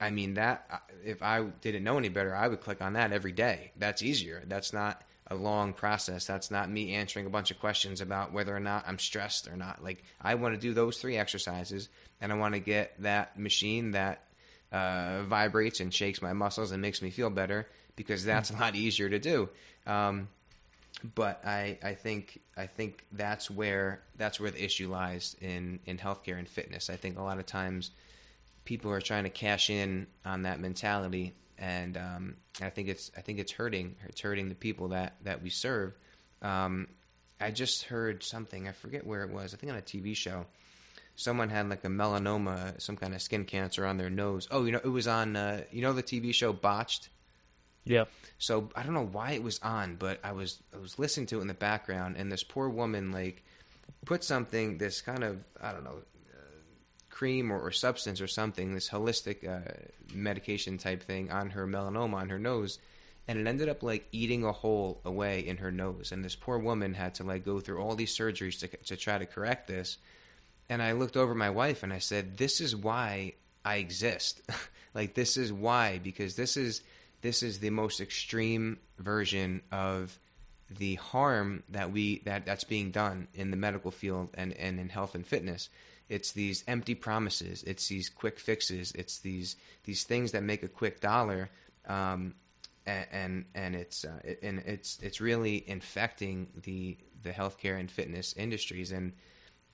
I mean that if I didn't know any better, I would click on that every day. That's easier. That's not a long process. That's not me answering a bunch of questions about whether or not I'm stressed or not. Like I want to do those three exercises, and I want to get that machine that uh, vibrates and shakes my muscles and makes me feel better because that's a lot easier to do. Um, but I, I think I think that's where that's where the issue lies in, in healthcare and fitness. I think a lot of times people are trying to cash in on that mentality, and um, I think it's I think it's hurting it's hurting the people that that we serve. Um, I just heard something I forget where it was. I think on a TV show, someone had like a melanoma, some kind of skin cancer on their nose. Oh, you know, it was on uh, you know the TV show Botched. Yeah. So I don't know why it was on, but I was I was listening to it in the background, and this poor woman like put something, this kind of I don't know, cream or, or, substance or something, this holistic uh, medication type thing on her melanoma on her nose, and it ended up like eating a hole away in her nose, and this poor woman had to like go through all these surgeries to to try to correct this. And I looked over my wife and I said, "This is why I exist. like this is why because this is." this is the most extreme version of the harm that we that that's being done in the medical field and, and in health and fitness. It's these empty promises. It's these quick fixes. It's these these things that make a quick dollar, um, and, and, it's uh, and it's it's really infecting the the healthcare and fitness industries and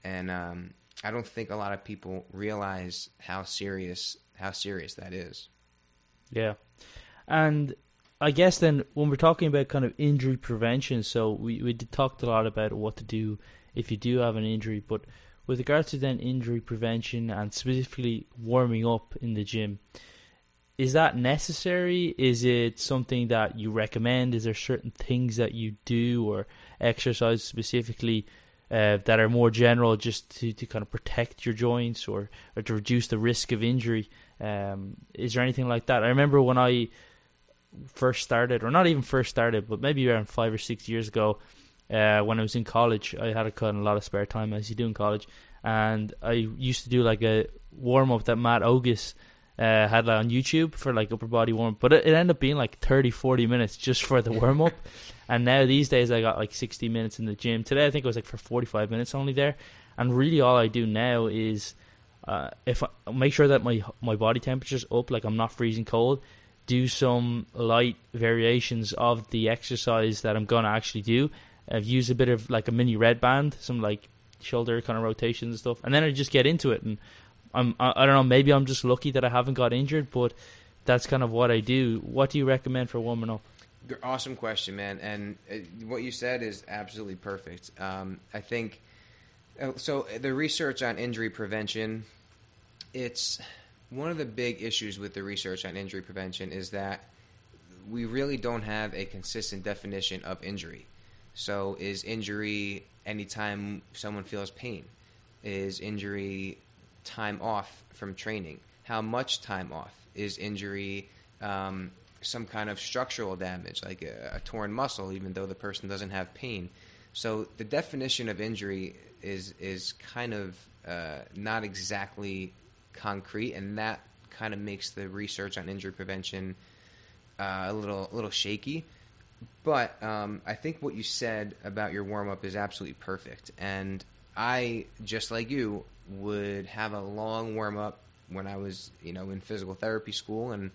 and um, I don't think a lot of people realize how serious how serious that is. Yeah, and I guess then when we're talking about kind of injury prevention, so we we talked a lot about what to do if you do have an injury, but with regards to then injury prevention and specifically warming up in the gym, is that necessary? Is it something that you recommend? Is there certain things that you do or exercise specifically uh, that are more general, just to, to kind of protect your joints or, or to reduce the risk of injury? Um, is there anything like that? I remember when I first started, or not even first started, but maybe around five or six years ago, uh, when I was in college, I had a kind of a lot of spare time as you do in college, and I used to do like a warm up that Matt Ogus uh, had like, on YouTube for like upper body warm up, but it, it ended up being like 30, 40 minutes just for the warm up. and now these days I got like sixty minutes in the gym. Today I think it was like for forty five minutes only there, and really all I do now is. Uh, if I make sure that my my body temperature's up, like I'm not freezing cold, do some light variations of the exercise that I'm gonna actually do. I've used a bit of like a mini red band, some like shoulder kind of rotations and stuff, and then I just get into it. And I'm I, I don't know, maybe I'm just lucky that I haven't got injured, but that's kind of what I do. What do you recommend for warming up? Awesome question, man. And uh, what you said is absolutely perfect. Um, I think uh, so. The research on injury prevention, it's one of the big issues with the research on injury prevention is that we really don't have a consistent definition of injury. So, is injury anytime someone feels pain? Is injury time off from training? How much time off? Is injury um, some kind of structural damage, like a, a, torn muscle, even though the person doesn't have pain? So, the definition of injury is is kind of uh, not exactly concrete, and that kind of makes the research on injury prevention uh, a little a little shaky. But um, I think what you said about your warm up is absolutely perfect, and I just like you would have a long warm up when I was you know in physical therapy school, and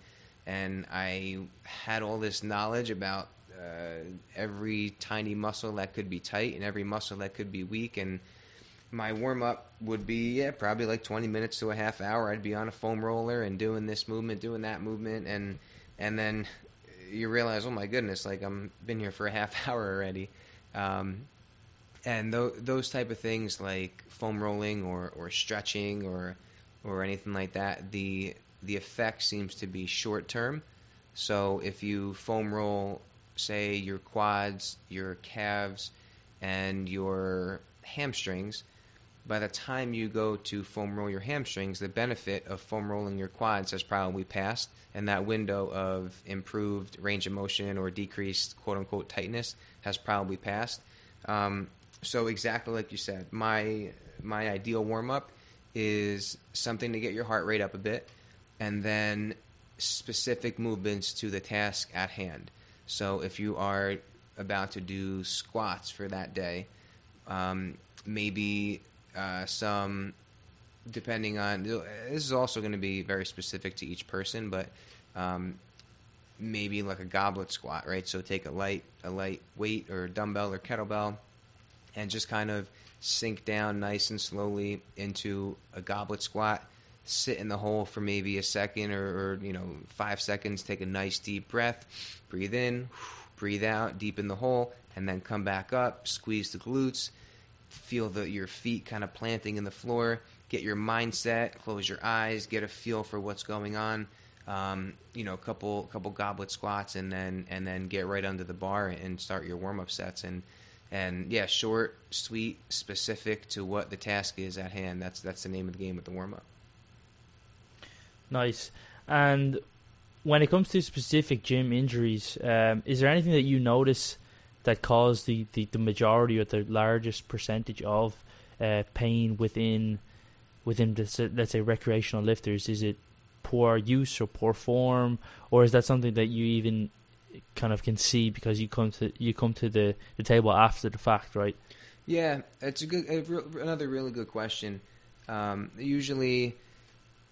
and I had all this knowledge about uh, every tiny muscle that could be tight and every muscle that could be weak, and my warm up would be yeah probably like 20 minutes to a half hour. I'd be on a foam roller and doing this movement doing that movement. And and then you realize oh my goodness like i'm been here for a half hour already. Um, and th- those type of things like foam rolling or, or stretching or or anything like that the the effect seems to be short term. So if you foam roll say your quads your calves and your hamstrings by the time you go to foam roll your hamstrings, the benefit of foam rolling your quads has probably passed, and that window of improved range of motion or decreased quote unquote tightness has probably passed. Um, so exactly like you said, my my ideal warm up is something to get your heart rate up a bit, and then specific movements to the task at hand. So if you are about to do squats for that day, um, maybe uh, some depending on this is also going to be very specific to each person, but um, maybe like a goblet squat, right? So take a light a light weight or dumbbell or kettlebell, and just kind of sink down nice and slowly into a goblet squat. Sit in the hole for maybe a second or, or you know five seconds. Take a nice deep breath. Breathe in, breathe out, deep in the hole, and then come back up. Squeeze the glutes feel the, your feet kind of planting in the floor, get your mindset, close your eyes, get a feel for what's going on. Um, you know, a couple couple goblet squats, and then and then get right under the bar and start your warm up sets. And and yeah, short, sweet, specific to what the task is at hand. That's that's the name of the game with the warm up. Nice. And when it comes to specific gym injuries, um, is there anything that you notice that cause the, the, the majority or the largest percentage of uh, pain within within the, let's say recreational lifters? Is it poor use or poor form, or is that something that you even kind of can see because you come to you come to the, the table after the fact, right? Yeah, it's a good a, another really good question. Um, usually,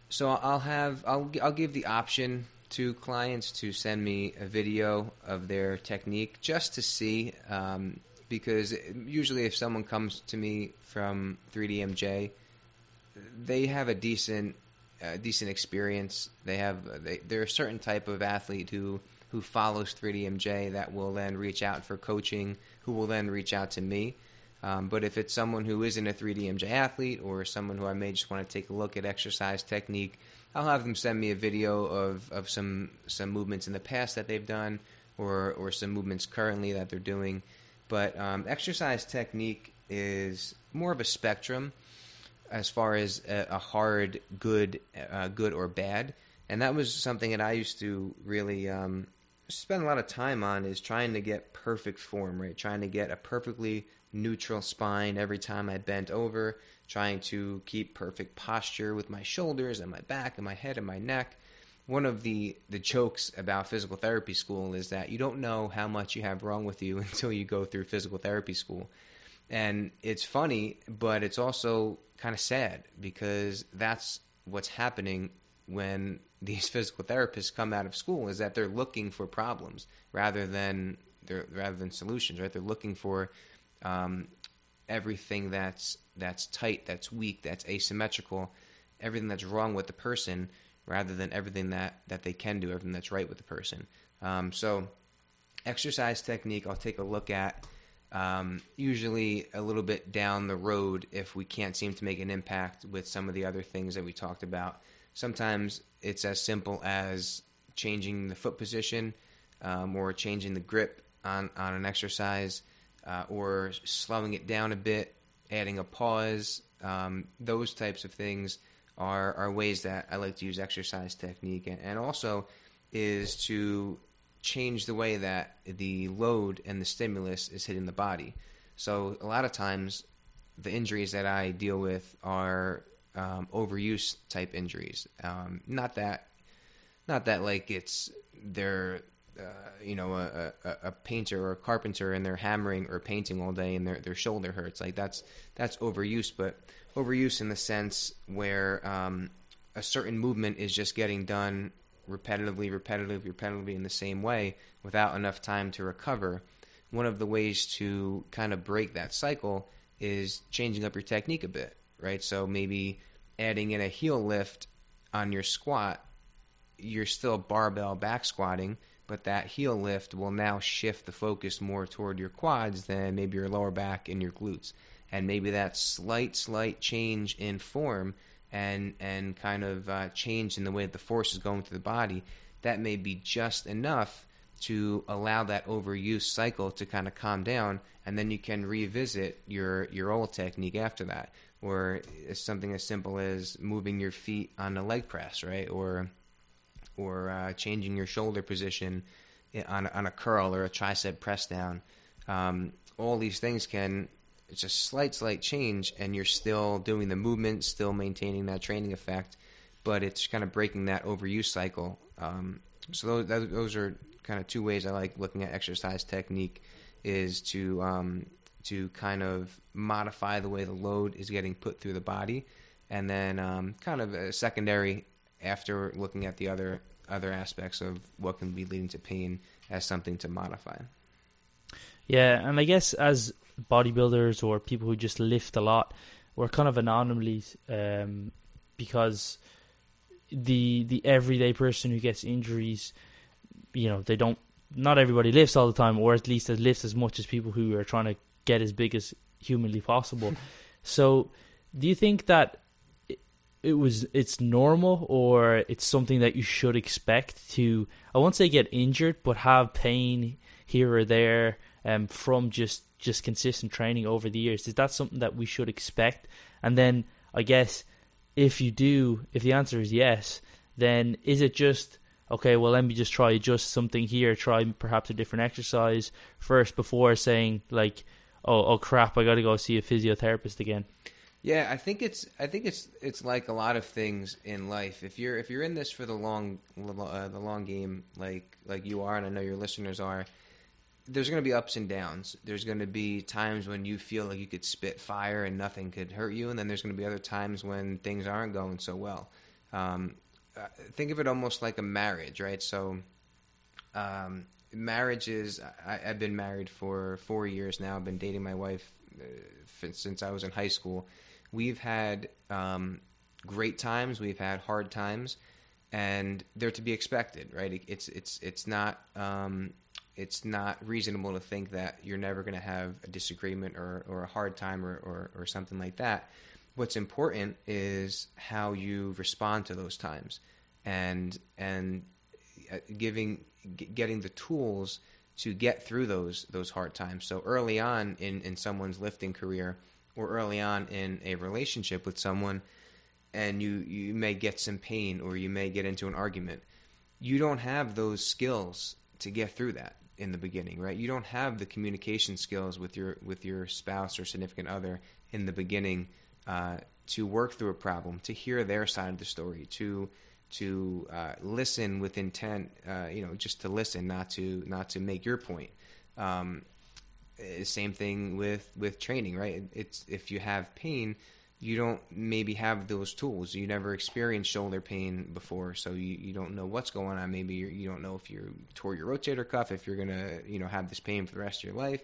so I'll have I'll I'll give the option to clients to send me a video of their technique just to see. Um, because usually, if someone comes to me from 3DMJ, they have a decent, uh, decent experience. They have they, they're a certain type of athlete who who follows 3DMJ that will then reach out for coaching, who will then reach out to me. Um, but if it's someone who isn't a 3DMJ athlete or someone who I may just want to take a look at exercise technique, I'll have them send me a video of, of some some movements in the past that they've done or or some movements currently that they're doing. But um, exercise technique is more of a spectrum as far as a, a hard, good, uh, good or bad, and that was something that I used to really um, spend a lot of time on is trying to get perfect form, right? Trying to get a perfectly neutral spine every time I bent over, trying to keep perfect posture with my shoulders and my back and my head and my neck. One of the, the jokes about physical therapy school is that you don't know how much you have wrong with you until you go through physical therapy school. And it's funny, but it's also kind of sad because that's what's happening when these physical therapists come out of school is that they're looking for problems rather than rather than solutions right? They're looking for um, everything that's that's tight that's weak that's asymmetrical everything that's wrong with the person rather than everything that that they can do everything that's right with the person. Um, so exercise technique i'll take a look at um, usually a little bit down the road if we can't seem to make an impact with some of the other things that we talked about sometimes it's as simple as changing the foot position um, or changing the grip on, on an exercise uh, or slowing it down a bit, adding a pause. Um, those types of things are, are ways that I like to use exercise technique. And, and also is to change the way that the load and the stimulus is hitting the body. So a lot of times the injuries that I deal with are um, overuse type injuries. Um, not that, not that like it's they're uh, you know a, a, a, painter or a carpenter and they're hammering or painting all day and their their shoulder hurts. Like that's that's overuse, but overuse in the sense where um, a certain movement is just getting done repetitively, repetitively, repetitively in the same way without enough time to recover. One of the ways to kind of break that cycle is changing up your technique a bit, right? So maybe adding in a heel lift on your squat, you're still barbell back squatting, but that heel lift will now shift the focus more toward your quads than maybe your lower back and your glutes. And maybe that slight, slight change in form and and kind of uh, change in the way that the force is going through the body, that may be just enough to allow that overuse cycle to kind of calm down, and then you can revisit your your old technique after that or something as simple as moving your feet on a leg press, right? Or or uh, changing your shoulder position on on a curl or a tricep press down. Um, all these things can it's a slight slight change, and you're still doing the movement, still maintaining that training effect, but it's kind of breaking that overuse cycle. Um, so those those are kind of two ways I like looking at exercise technique is to um, to kind of modify the way the load is getting put through the body, and then um, kind of a secondary after looking at the other other aspects of what can be leading to pain as something to modify. Yeah, and I guess as bodybuilders or people who just lift a lot, we're kind of anomalies um, because the the everyday person who gets injuries, you know, they don't. Not everybody lifts all the time, or at least lifts as much as people who are trying to get as big as humanly possible. so, do you think that it was it's normal or it's something that you should expect to I won't say get injured, but have pain here or there um, from just just consistent training over the years? Is that something that we should expect? And then I guess if you do, if the answer is yes, then is it just okay? Well, let me just try adjust something here, try perhaps a different exercise first before saying like oh, oh crap, I got to go see a physiotherapist again. Yeah, I think it's I think it's it's like a lot of things in life. If you're if you're in this for the long uh, the long game, like like you are, and I know your listeners are, there's going to be ups and downs. There's going to be times when you feel like you could spit fire and nothing could hurt you, and then there's going to be other times when things aren't going so well. Um, uh, think of it almost like a marriage, right? So, um, marriage is I, have been married for four years now. I've been dating my wife uh, since I was in high school. We've had um, great times. We've had hard times, and they're to be expected, right? It's it's it's not um, it's not reasonable to think that you're never going to have a disagreement or, or a hard time or, or, or something like that. What's important is how you respond to those times, and and uh, giving getting the tools to get through those those hard times. So early on in in someone's lifting career or early on in a relationship with someone and you you may get some pain or you may get into an argument. You don't have those skills to get through that in the beginning, right? You don't have the communication skills with your with your spouse or significant other in the beginning uh, to work through a problem, to hear their side of the story, to to uh, listen with intent, uh, you know, just to listen, not to not to make your point. Um, eh, same thing with with training, right? It's if you have pain, you don't maybe have those tools. You never experienced shoulder pain before, so you, you don't know what's going on. Maybe you're, you do not know if you tore your rotator cuff, if you're gonna you know have this pain for the rest of your life.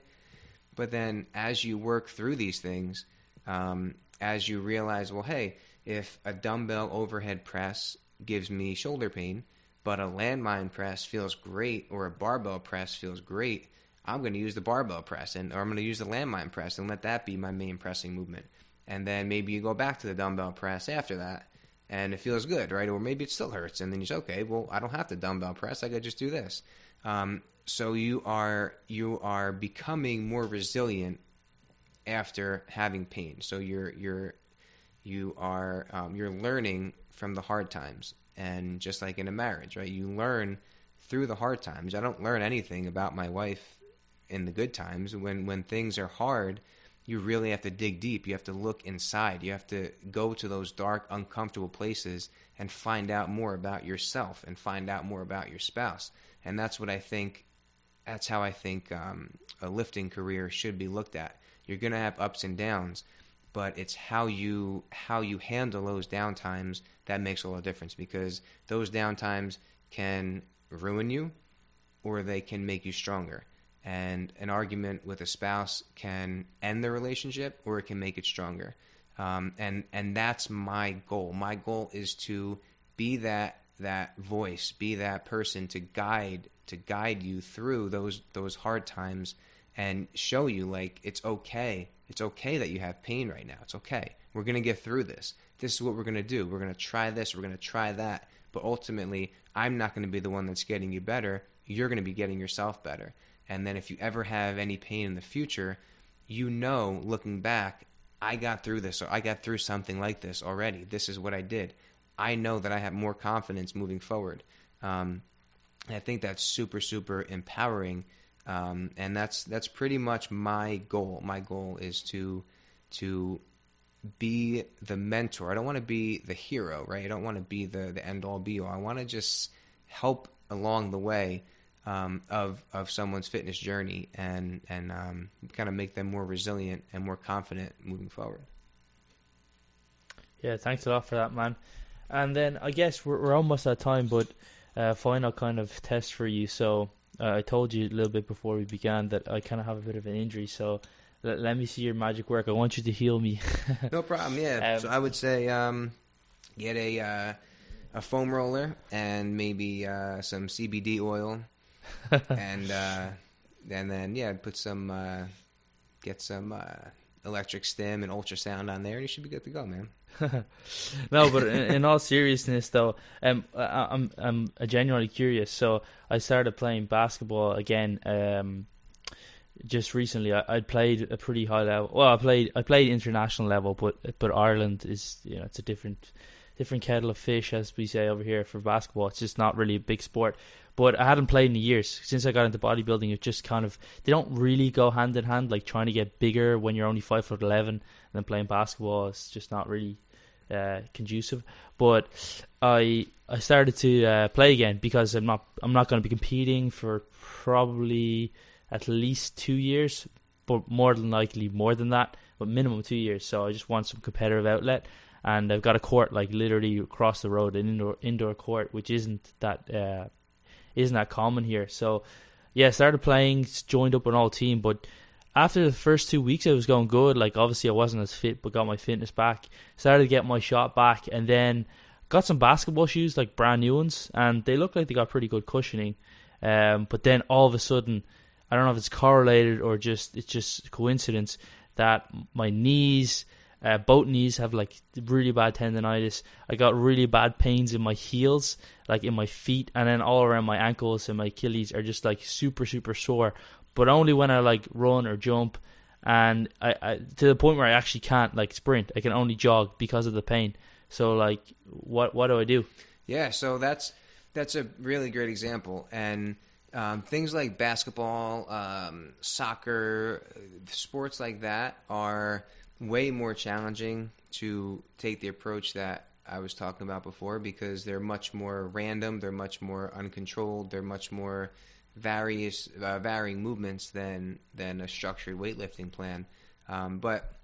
But then as you work through these things, um, as you realize, well, hey, if a dumbbell overhead press gives me shoulder pain, but a landmine press feels great, or a barbell press feels great, I'm going to use the barbell press, and or I'm going to use the landmine press, and let that be my main pressing movement and then maybe you go back to the dumbbell press after that and it feels good, right? Or maybe it still hurts, and then you say, okay, well, I don't have to dumbbell press; I could just do this. Um, so you are you are becoming more resilient after having pain. So you're you're you are um, you're learning from the hard times, and just like in a marriage, right? You learn through the hard times. I don't learn anything about my wife in the good times. When when things are hard, you really have to dig deep. You have to look inside. You have to go to those dark, uncomfortable places and find out more about yourself and find out more about your spouse. And that's what I think. That's how I think um, a lifting career should be looked at. You're going to have ups and downs, but it's how you how you handle those downtimes that makes a lot of difference because those downtimes can ruin you or they can make you stronger and an argument with a spouse can end the relationship or it can make it stronger. Um, and and that's my goal. My goal is to be that that voice, be that person to guide to guide you through those those hard times and show you like it's okay. It's okay that you have pain right now. It's okay. We're going to get through this. This is what we're going to do. We're going to try this, we're going to try that. But ultimately, I'm not going to be the one that's getting you better. You're going to be getting yourself better. And then if you ever have any pain in the future, you know, looking back, I got through this or I got through something like this already. This is what I did. I know that I have more confidence moving forward. Um, I think that's super, super empowering. Um, and that's that's pretty much my goal. My goal is to to be the mentor. I don't want to be the hero, right? I don't want to be the the end all be all. I want to just help along the way um, of of someone's fitness journey and and um, kind of make them more resilient and more confident moving forward. Yeah, thanks a lot for that, man. And then I guess we're, we're almost at time, but uh, final kind of test for you. So uh, I told you a little bit before we began that I kind of have a bit of an injury. So let, let me see your magic work. I want you to heal me. no problem. Yeah. Um, so I would say um, get a uh, a foam roller and maybe uh, some CBD oil and uh, and then yeah, put some uh, get some uh, electric stim and ultrasound on there, and you should be good to go, man. no, but in, in, all seriousness, though, um, I, I'm I'm genuinely curious. So I started playing basketball again. Um, just recently, I, I played a pretty high level. Well, I played I played international level, but but Ireland is you know it's a different different kettle of fish, as we say over here for basketball. It's just not really a big sport. But I hadn't played in years since I got into bodybuilding. It just kind of they don't really go hand in hand. Like trying to get bigger when you're only five foot eleven, and then playing basketball is just not really uh, conducive. But I I started to uh, play again because I'm not I'm not going to be competing for probably at least two years, but more than likely more than that, but minimum two years. So I just want some competitive outlet, and I've got a court like literally across the road, an indoor indoor court, which isn't that uh, isn't that common here. So yeah, started playing, joined up an all team, but after the first two weeks, it was going good. Like obviously, I wasn't as fit, but got my fitness back. Started to get my shot back, and then got some basketball shoes, like brand new ones, and they look like they got pretty good cushioning. Um, but then all of a sudden, I don't know if it's correlated or just it's just coincidence that my knees Uh, both knees have like really bad tendonitis. I got really bad pains in my heels, like in my feet, and then all around my ankles and my Achilles are just like super super sore. But only when I like run or jump, and I, I to the point where I actually can't like sprint. I can only jog because of the pain. So like, what what do I do? Yeah, so that's that's a really great example, and um, things like basketball, um, soccer, sports like that are way more challenging to take the approach that I was talking about before because they're much more random, they're much more uncontrolled, they're much more various uh, varying movements than than a structured weightlifting plan. Um, but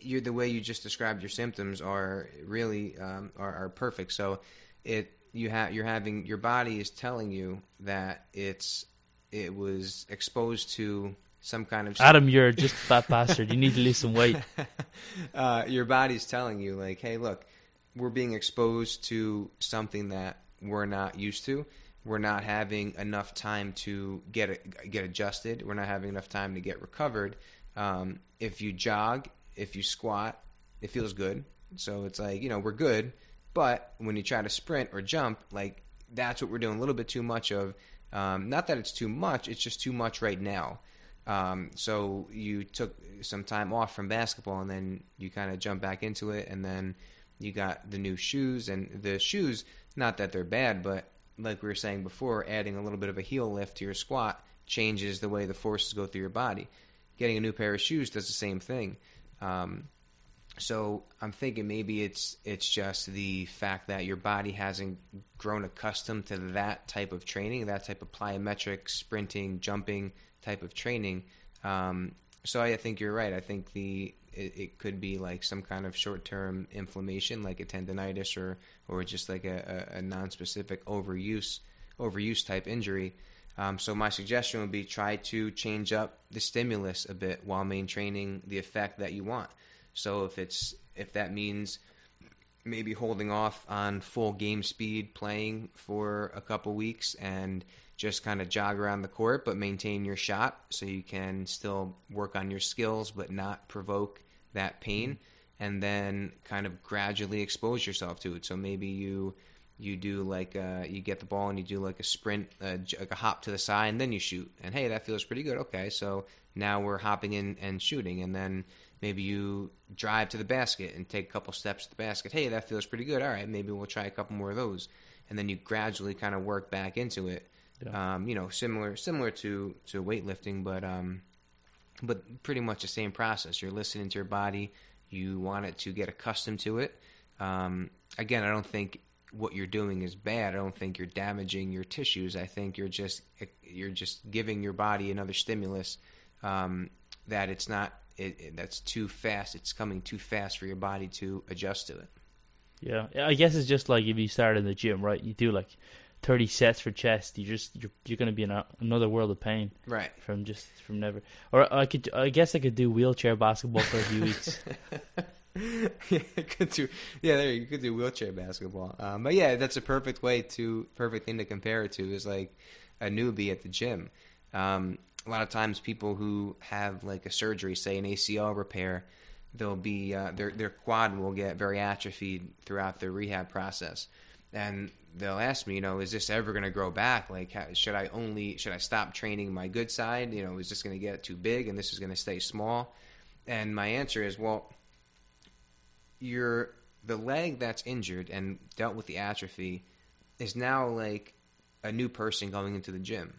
you're, the way you just described your symptoms are really um, are, are perfect. So it you have you're having your body is telling you that it's it was exposed to some kind of Adam, you're just a fat bastard. You need to lose some weight. uh, your body's telling you like, hey, look, we're being exposed to something that we're not used to. We're not having enough time to get get adjusted. We're not having enough time to get recovered. Um, if you jog, if you squat, it feels good. So it's like you know we're good, but when you try to sprint or jump, like that's what we're doing a little bit too much of. Um, not that it's too much; it's just too much right now. Um, so you took some time off from basketball, and then you kind of jump back into it, and then you got the new shoes, and the shoes. Not that they're bad, but like we were saying before, adding a little bit of a heel lift to your squat changes the way the forces go through your body. Getting a new pair of shoes does the same thing. Um, so I'm thinking maybe it's it's just the fact that your body hasn't grown accustomed to that type of training, that type of plyometric sprinting, jumping type of training. Um, so I think you're right. I think the it, it could be like some kind of short term inflammation, like a tendonitis or or just like a, a, a non specific overuse overuse type injury. Um, so my suggestion would be try to change up the stimulus a bit while maintaining the effect that you want. So if it's if that means maybe holding off on full game speed playing for a couple weeks and just kind of jog around the court but maintain your shot so you can still work on your skills but not provoke that pain and then kind of gradually expose yourself to it. So maybe you you do like uh, you get the ball and you do like a sprint uh, like a hop to the side and then you shoot. And hey that feels pretty good. Okay so now we're hopping in and shooting. And then maybe you drive to the basket and take a couple steps to the basket hey that feels pretty good all right maybe we'll try a couple more of those and then you gradually kind of work back into it yeah. Um, you know, similar similar to to weightlifting, but um, but pretty much the same process. You're listening to your body. You want it to get accustomed to it. Um, again, I don't think what you're doing is bad. I don't think you're damaging your tissues. I think you're just you're just giving your body another stimulus um, that it's not it, it, that's too fast. It's coming too fast for your body to adjust to it. Yeah, I guess it's just like if you start in the gym, right? You do like 30 sets for chest, you just you're you're going to be in a, another world of pain. Right. From just from never. Or I could I guess I could do wheelchair basketball for a few weeks. yeah, could do. Yeah, there you could do wheelchair basketball. Um, but yeah, that's a perfect way to perfect thing to compare it to is like a newbie at the gym. Um, a lot of times, people who have like a surgery, say an ACL repair, they'll be uh, their their quad will get very atrophied throughout the rehab process and they'll ask me, you know, is this ever going to grow back? Like, how, should I only should I stop training my good side? You know, is this going to get too big and this is going to stay small? And my answer is, well, your the leg that's injured and dealt with the atrophy is now like a new person going into the gym.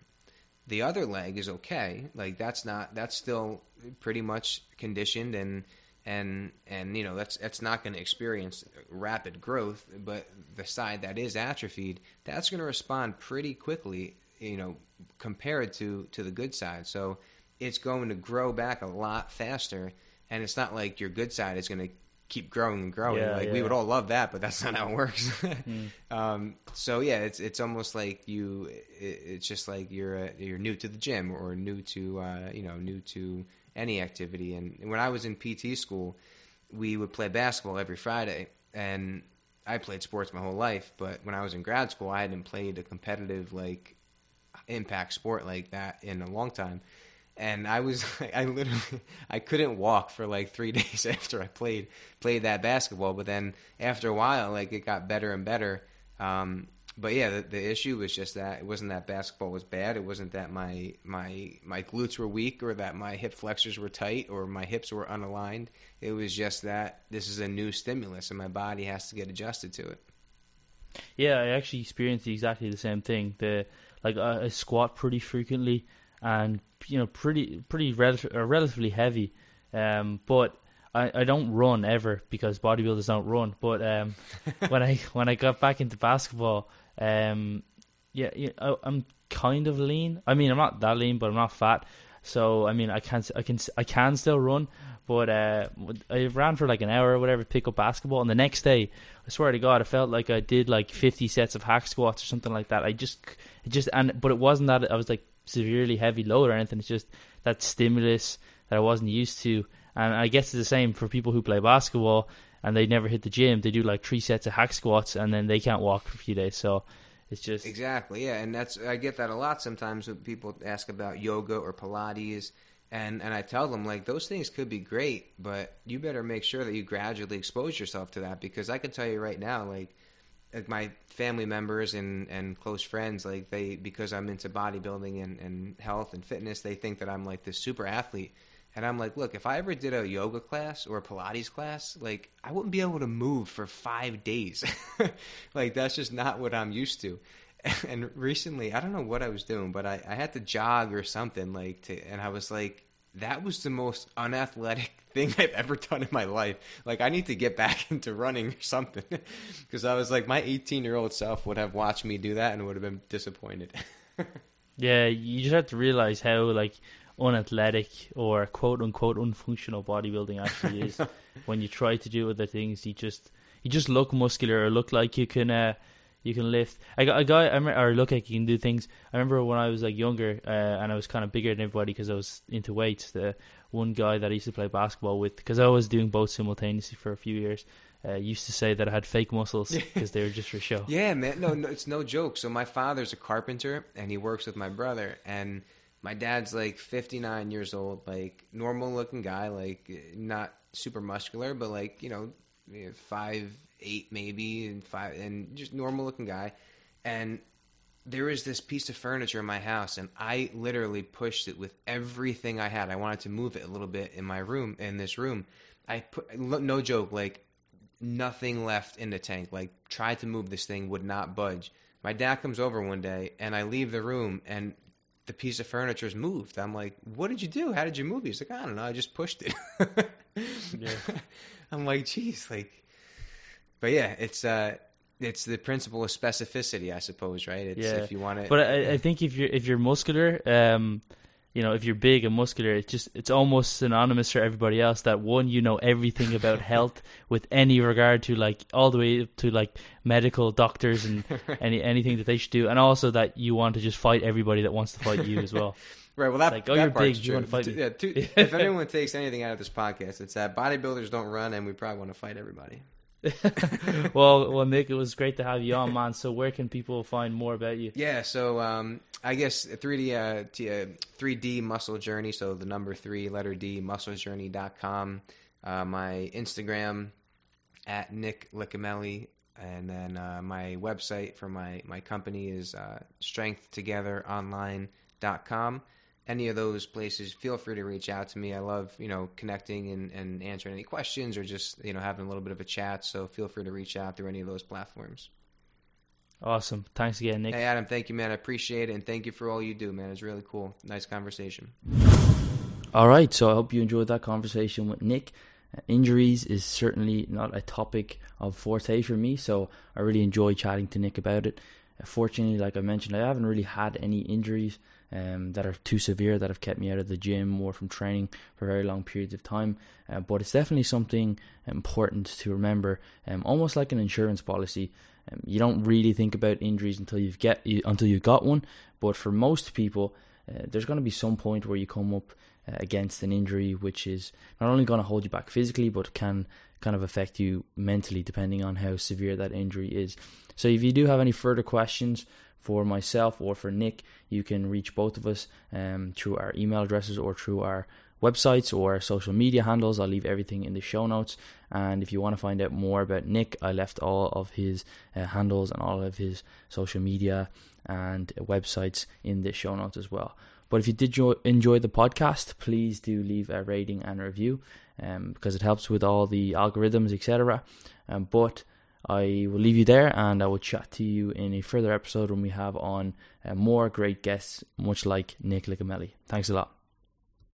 The other leg is okay. Like that's not that's still pretty much conditioned and and and you know that's that's not going to experience rapid growth but the side that is atrophied that's going to respond pretty quickly you know compared to to the good side so it's going to grow back a lot faster and it's not like your good side is going to keep growing and growing yeah, like yeah. we would all love that but that's not how it works mm. um, so yeah it's it's almost like you it, it's just like you're uh, you're new to the gym or new to uh, you know new to any activity. And when I was in PT school, we would play basketball every Friday, and I played sports my whole life. But when I was in grad school, I hadn't played a competitive like impact sport like that in a long time. And I was I literally I couldn't walk for like three days after I played played that basketball. But then after a while, like it got better and better. Um, but yeah, the, the issue was just that it wasn't that basketball was bad. It wasn't that my my my glutes were weak or that my hip flexors were tight or my hips were unaligned. It was just that this is a new stimulus and my body has to get adjusted to it. Yeah, I actually experienced exactly the same thing. The like I, I squat pretty frequently and you know pretty pretty rel- uh, relatively heavy, um, but I, I don't run ever because bodybuilders don't run. But um, when I when I got back into basketball, um, yeah, yeah, I, I'm kind of lean. I mean, I'm not that lean, but I'm not fat. So I mean, I can I can I can still run, but uh, I ran for like an hour or whatever, pick up basketball, and the next day, I swear to God, I felt like I did like 50 sets of hack squats or something like that. I just, it just, and but it wasn't that I was like severely heavy load or anything. It's just that stimulus that I wasn't used to, and I guess it's the same for people who play basketball and they never hit the gym. They do like three sets of hack squats and then they can't walk for a few days. So it's just exactly yeah, and that's I get that a lot sometimes when people ask about yoga or Pilates. And and I tell them like those things could be great, but you better make sure that you gradually expose yourself to that because I can tell you right now, like like my family members and, and close friends, like they because I'm into bodybuilding and, and health and fitness, they think that I'm like this super athlete. And I'm like, look, if I ever did a yoga class or a Pilates class, like I wouldn't be able to move for five days. like that's just not what I'm used to. And recently, I don't know what I was doing, but I, I had to jog or something like to, and I was like, that was the most unathletic thing I've ever done in my life. Like I need to get back into running or something because I was like my 18 year old self would have watched me do that and would have been disappointed. yeah, you just have to realize how like unathletic or quote unquote unfunctional bodybuilding actually is. when you try to do other things, you just you just look muscular or look like you can uh, you can lift. I got a guy, I remember, or look like you can do things. I remember when I was like younger uh, and I was kind of bigger than everybody because I was into weights. The one guy that I used to play basketball with, because I was doing both simultaneously for a few years. Uh, used to say that I had fake muscles because they were just for show. Yeah, man. No, no, it's no joke. So my father's a carpenter and he works with my brother and my dad's like 59 years old, like normal looking guy, like not super muscular, but like you know, five eight maybe, and five and just normal looking guy. And there was this piece of furniture in my house, and I literally pushed it with everything I had. I wanted to move it a little bit in my room, in this room. I put no joke, like nothing left in the tank. Like tried to move this thing, would not budge. My dad comes over one day, and I leave the room, and the piece of furniture's moved. I'm like, what did you do? How did you move it? He's like, I don't know. I just pushed it. yeah. I'm like, geez, like, but yeah, it's uh, it's the principle of specificity, I suppose, right? It's yeah. if you want to. But I, I, think if you're if you're muscular, um, you know, if you're big and muscular, it's just it's almost synonymous for everybody else that one, you know everything about health with any regard to like all the way to like medical doctors and right. any anything that they should do, and also that you want to just fight everybody that wants to fight you as well. Right. Well, that, like, oh, that you're big. True. You want to fight me. Yeah. if anyone takes anything out of this podcast, it's that bodybuilders don't run, and we probably want to fight everybody. well, well, Nick, it was great to have you on, man. So, where can people find more about you? Yeah, so um, I guess 3D uh, uh, 3D Muscle Journey. So the number three, letter D, musclejourney.com. Uh, my Instagram at Nick Licameli, and then uh, my website for my my company is uh, StrengthTogetherOnline.com any of those places, feel free to reach out to me. I love, you know, connecting and, and answering any questions or just, you know, having a little bit of a chat. So feel free to reach out through any of those platforms. Awesome. Thanks again, Nick. Hey, Adam, thank you, man. I appreciate it. And thank you for all you do, man. It's really cool. Nice conversation. All right. So I hope you enjoyed that conversation with Nick. Injuries is certainly not a topic of forte for me. So I really enjoy chatting to Nick about it. Fortunately, like I mentioned, I haven't really had any injuries um, that are too severe that have kept me out of the gym or from training for very long periods of time. Uh, but it's definitely something important to remember, um, almost like an insurance policy. Um, you don't really think about injuries until you've get you, until you've got one. But for most people, uh, there's going to be some point where you come up uh, against an injury which is not only going to hold you back physically, but can kind of affect you mentally depending on how severe that injury is. So if you do have any further questions for myself or for Nick, you can reach both of us um, through our email addresses or through our websites or social media handles. I'll leave everything in the show notes. And if you want to find out more about Nick, I left all of his uh, handles and all of his social media and websites in the show notes as well. But if you did enjoy the podcast, please do leave a rating and review um, because it helps with all the algorithms, etc. Um, but I will leave you there and I will chat to you in a further episode when we have on uh, more great guests, much like Nick Licameli. Thanks a lot.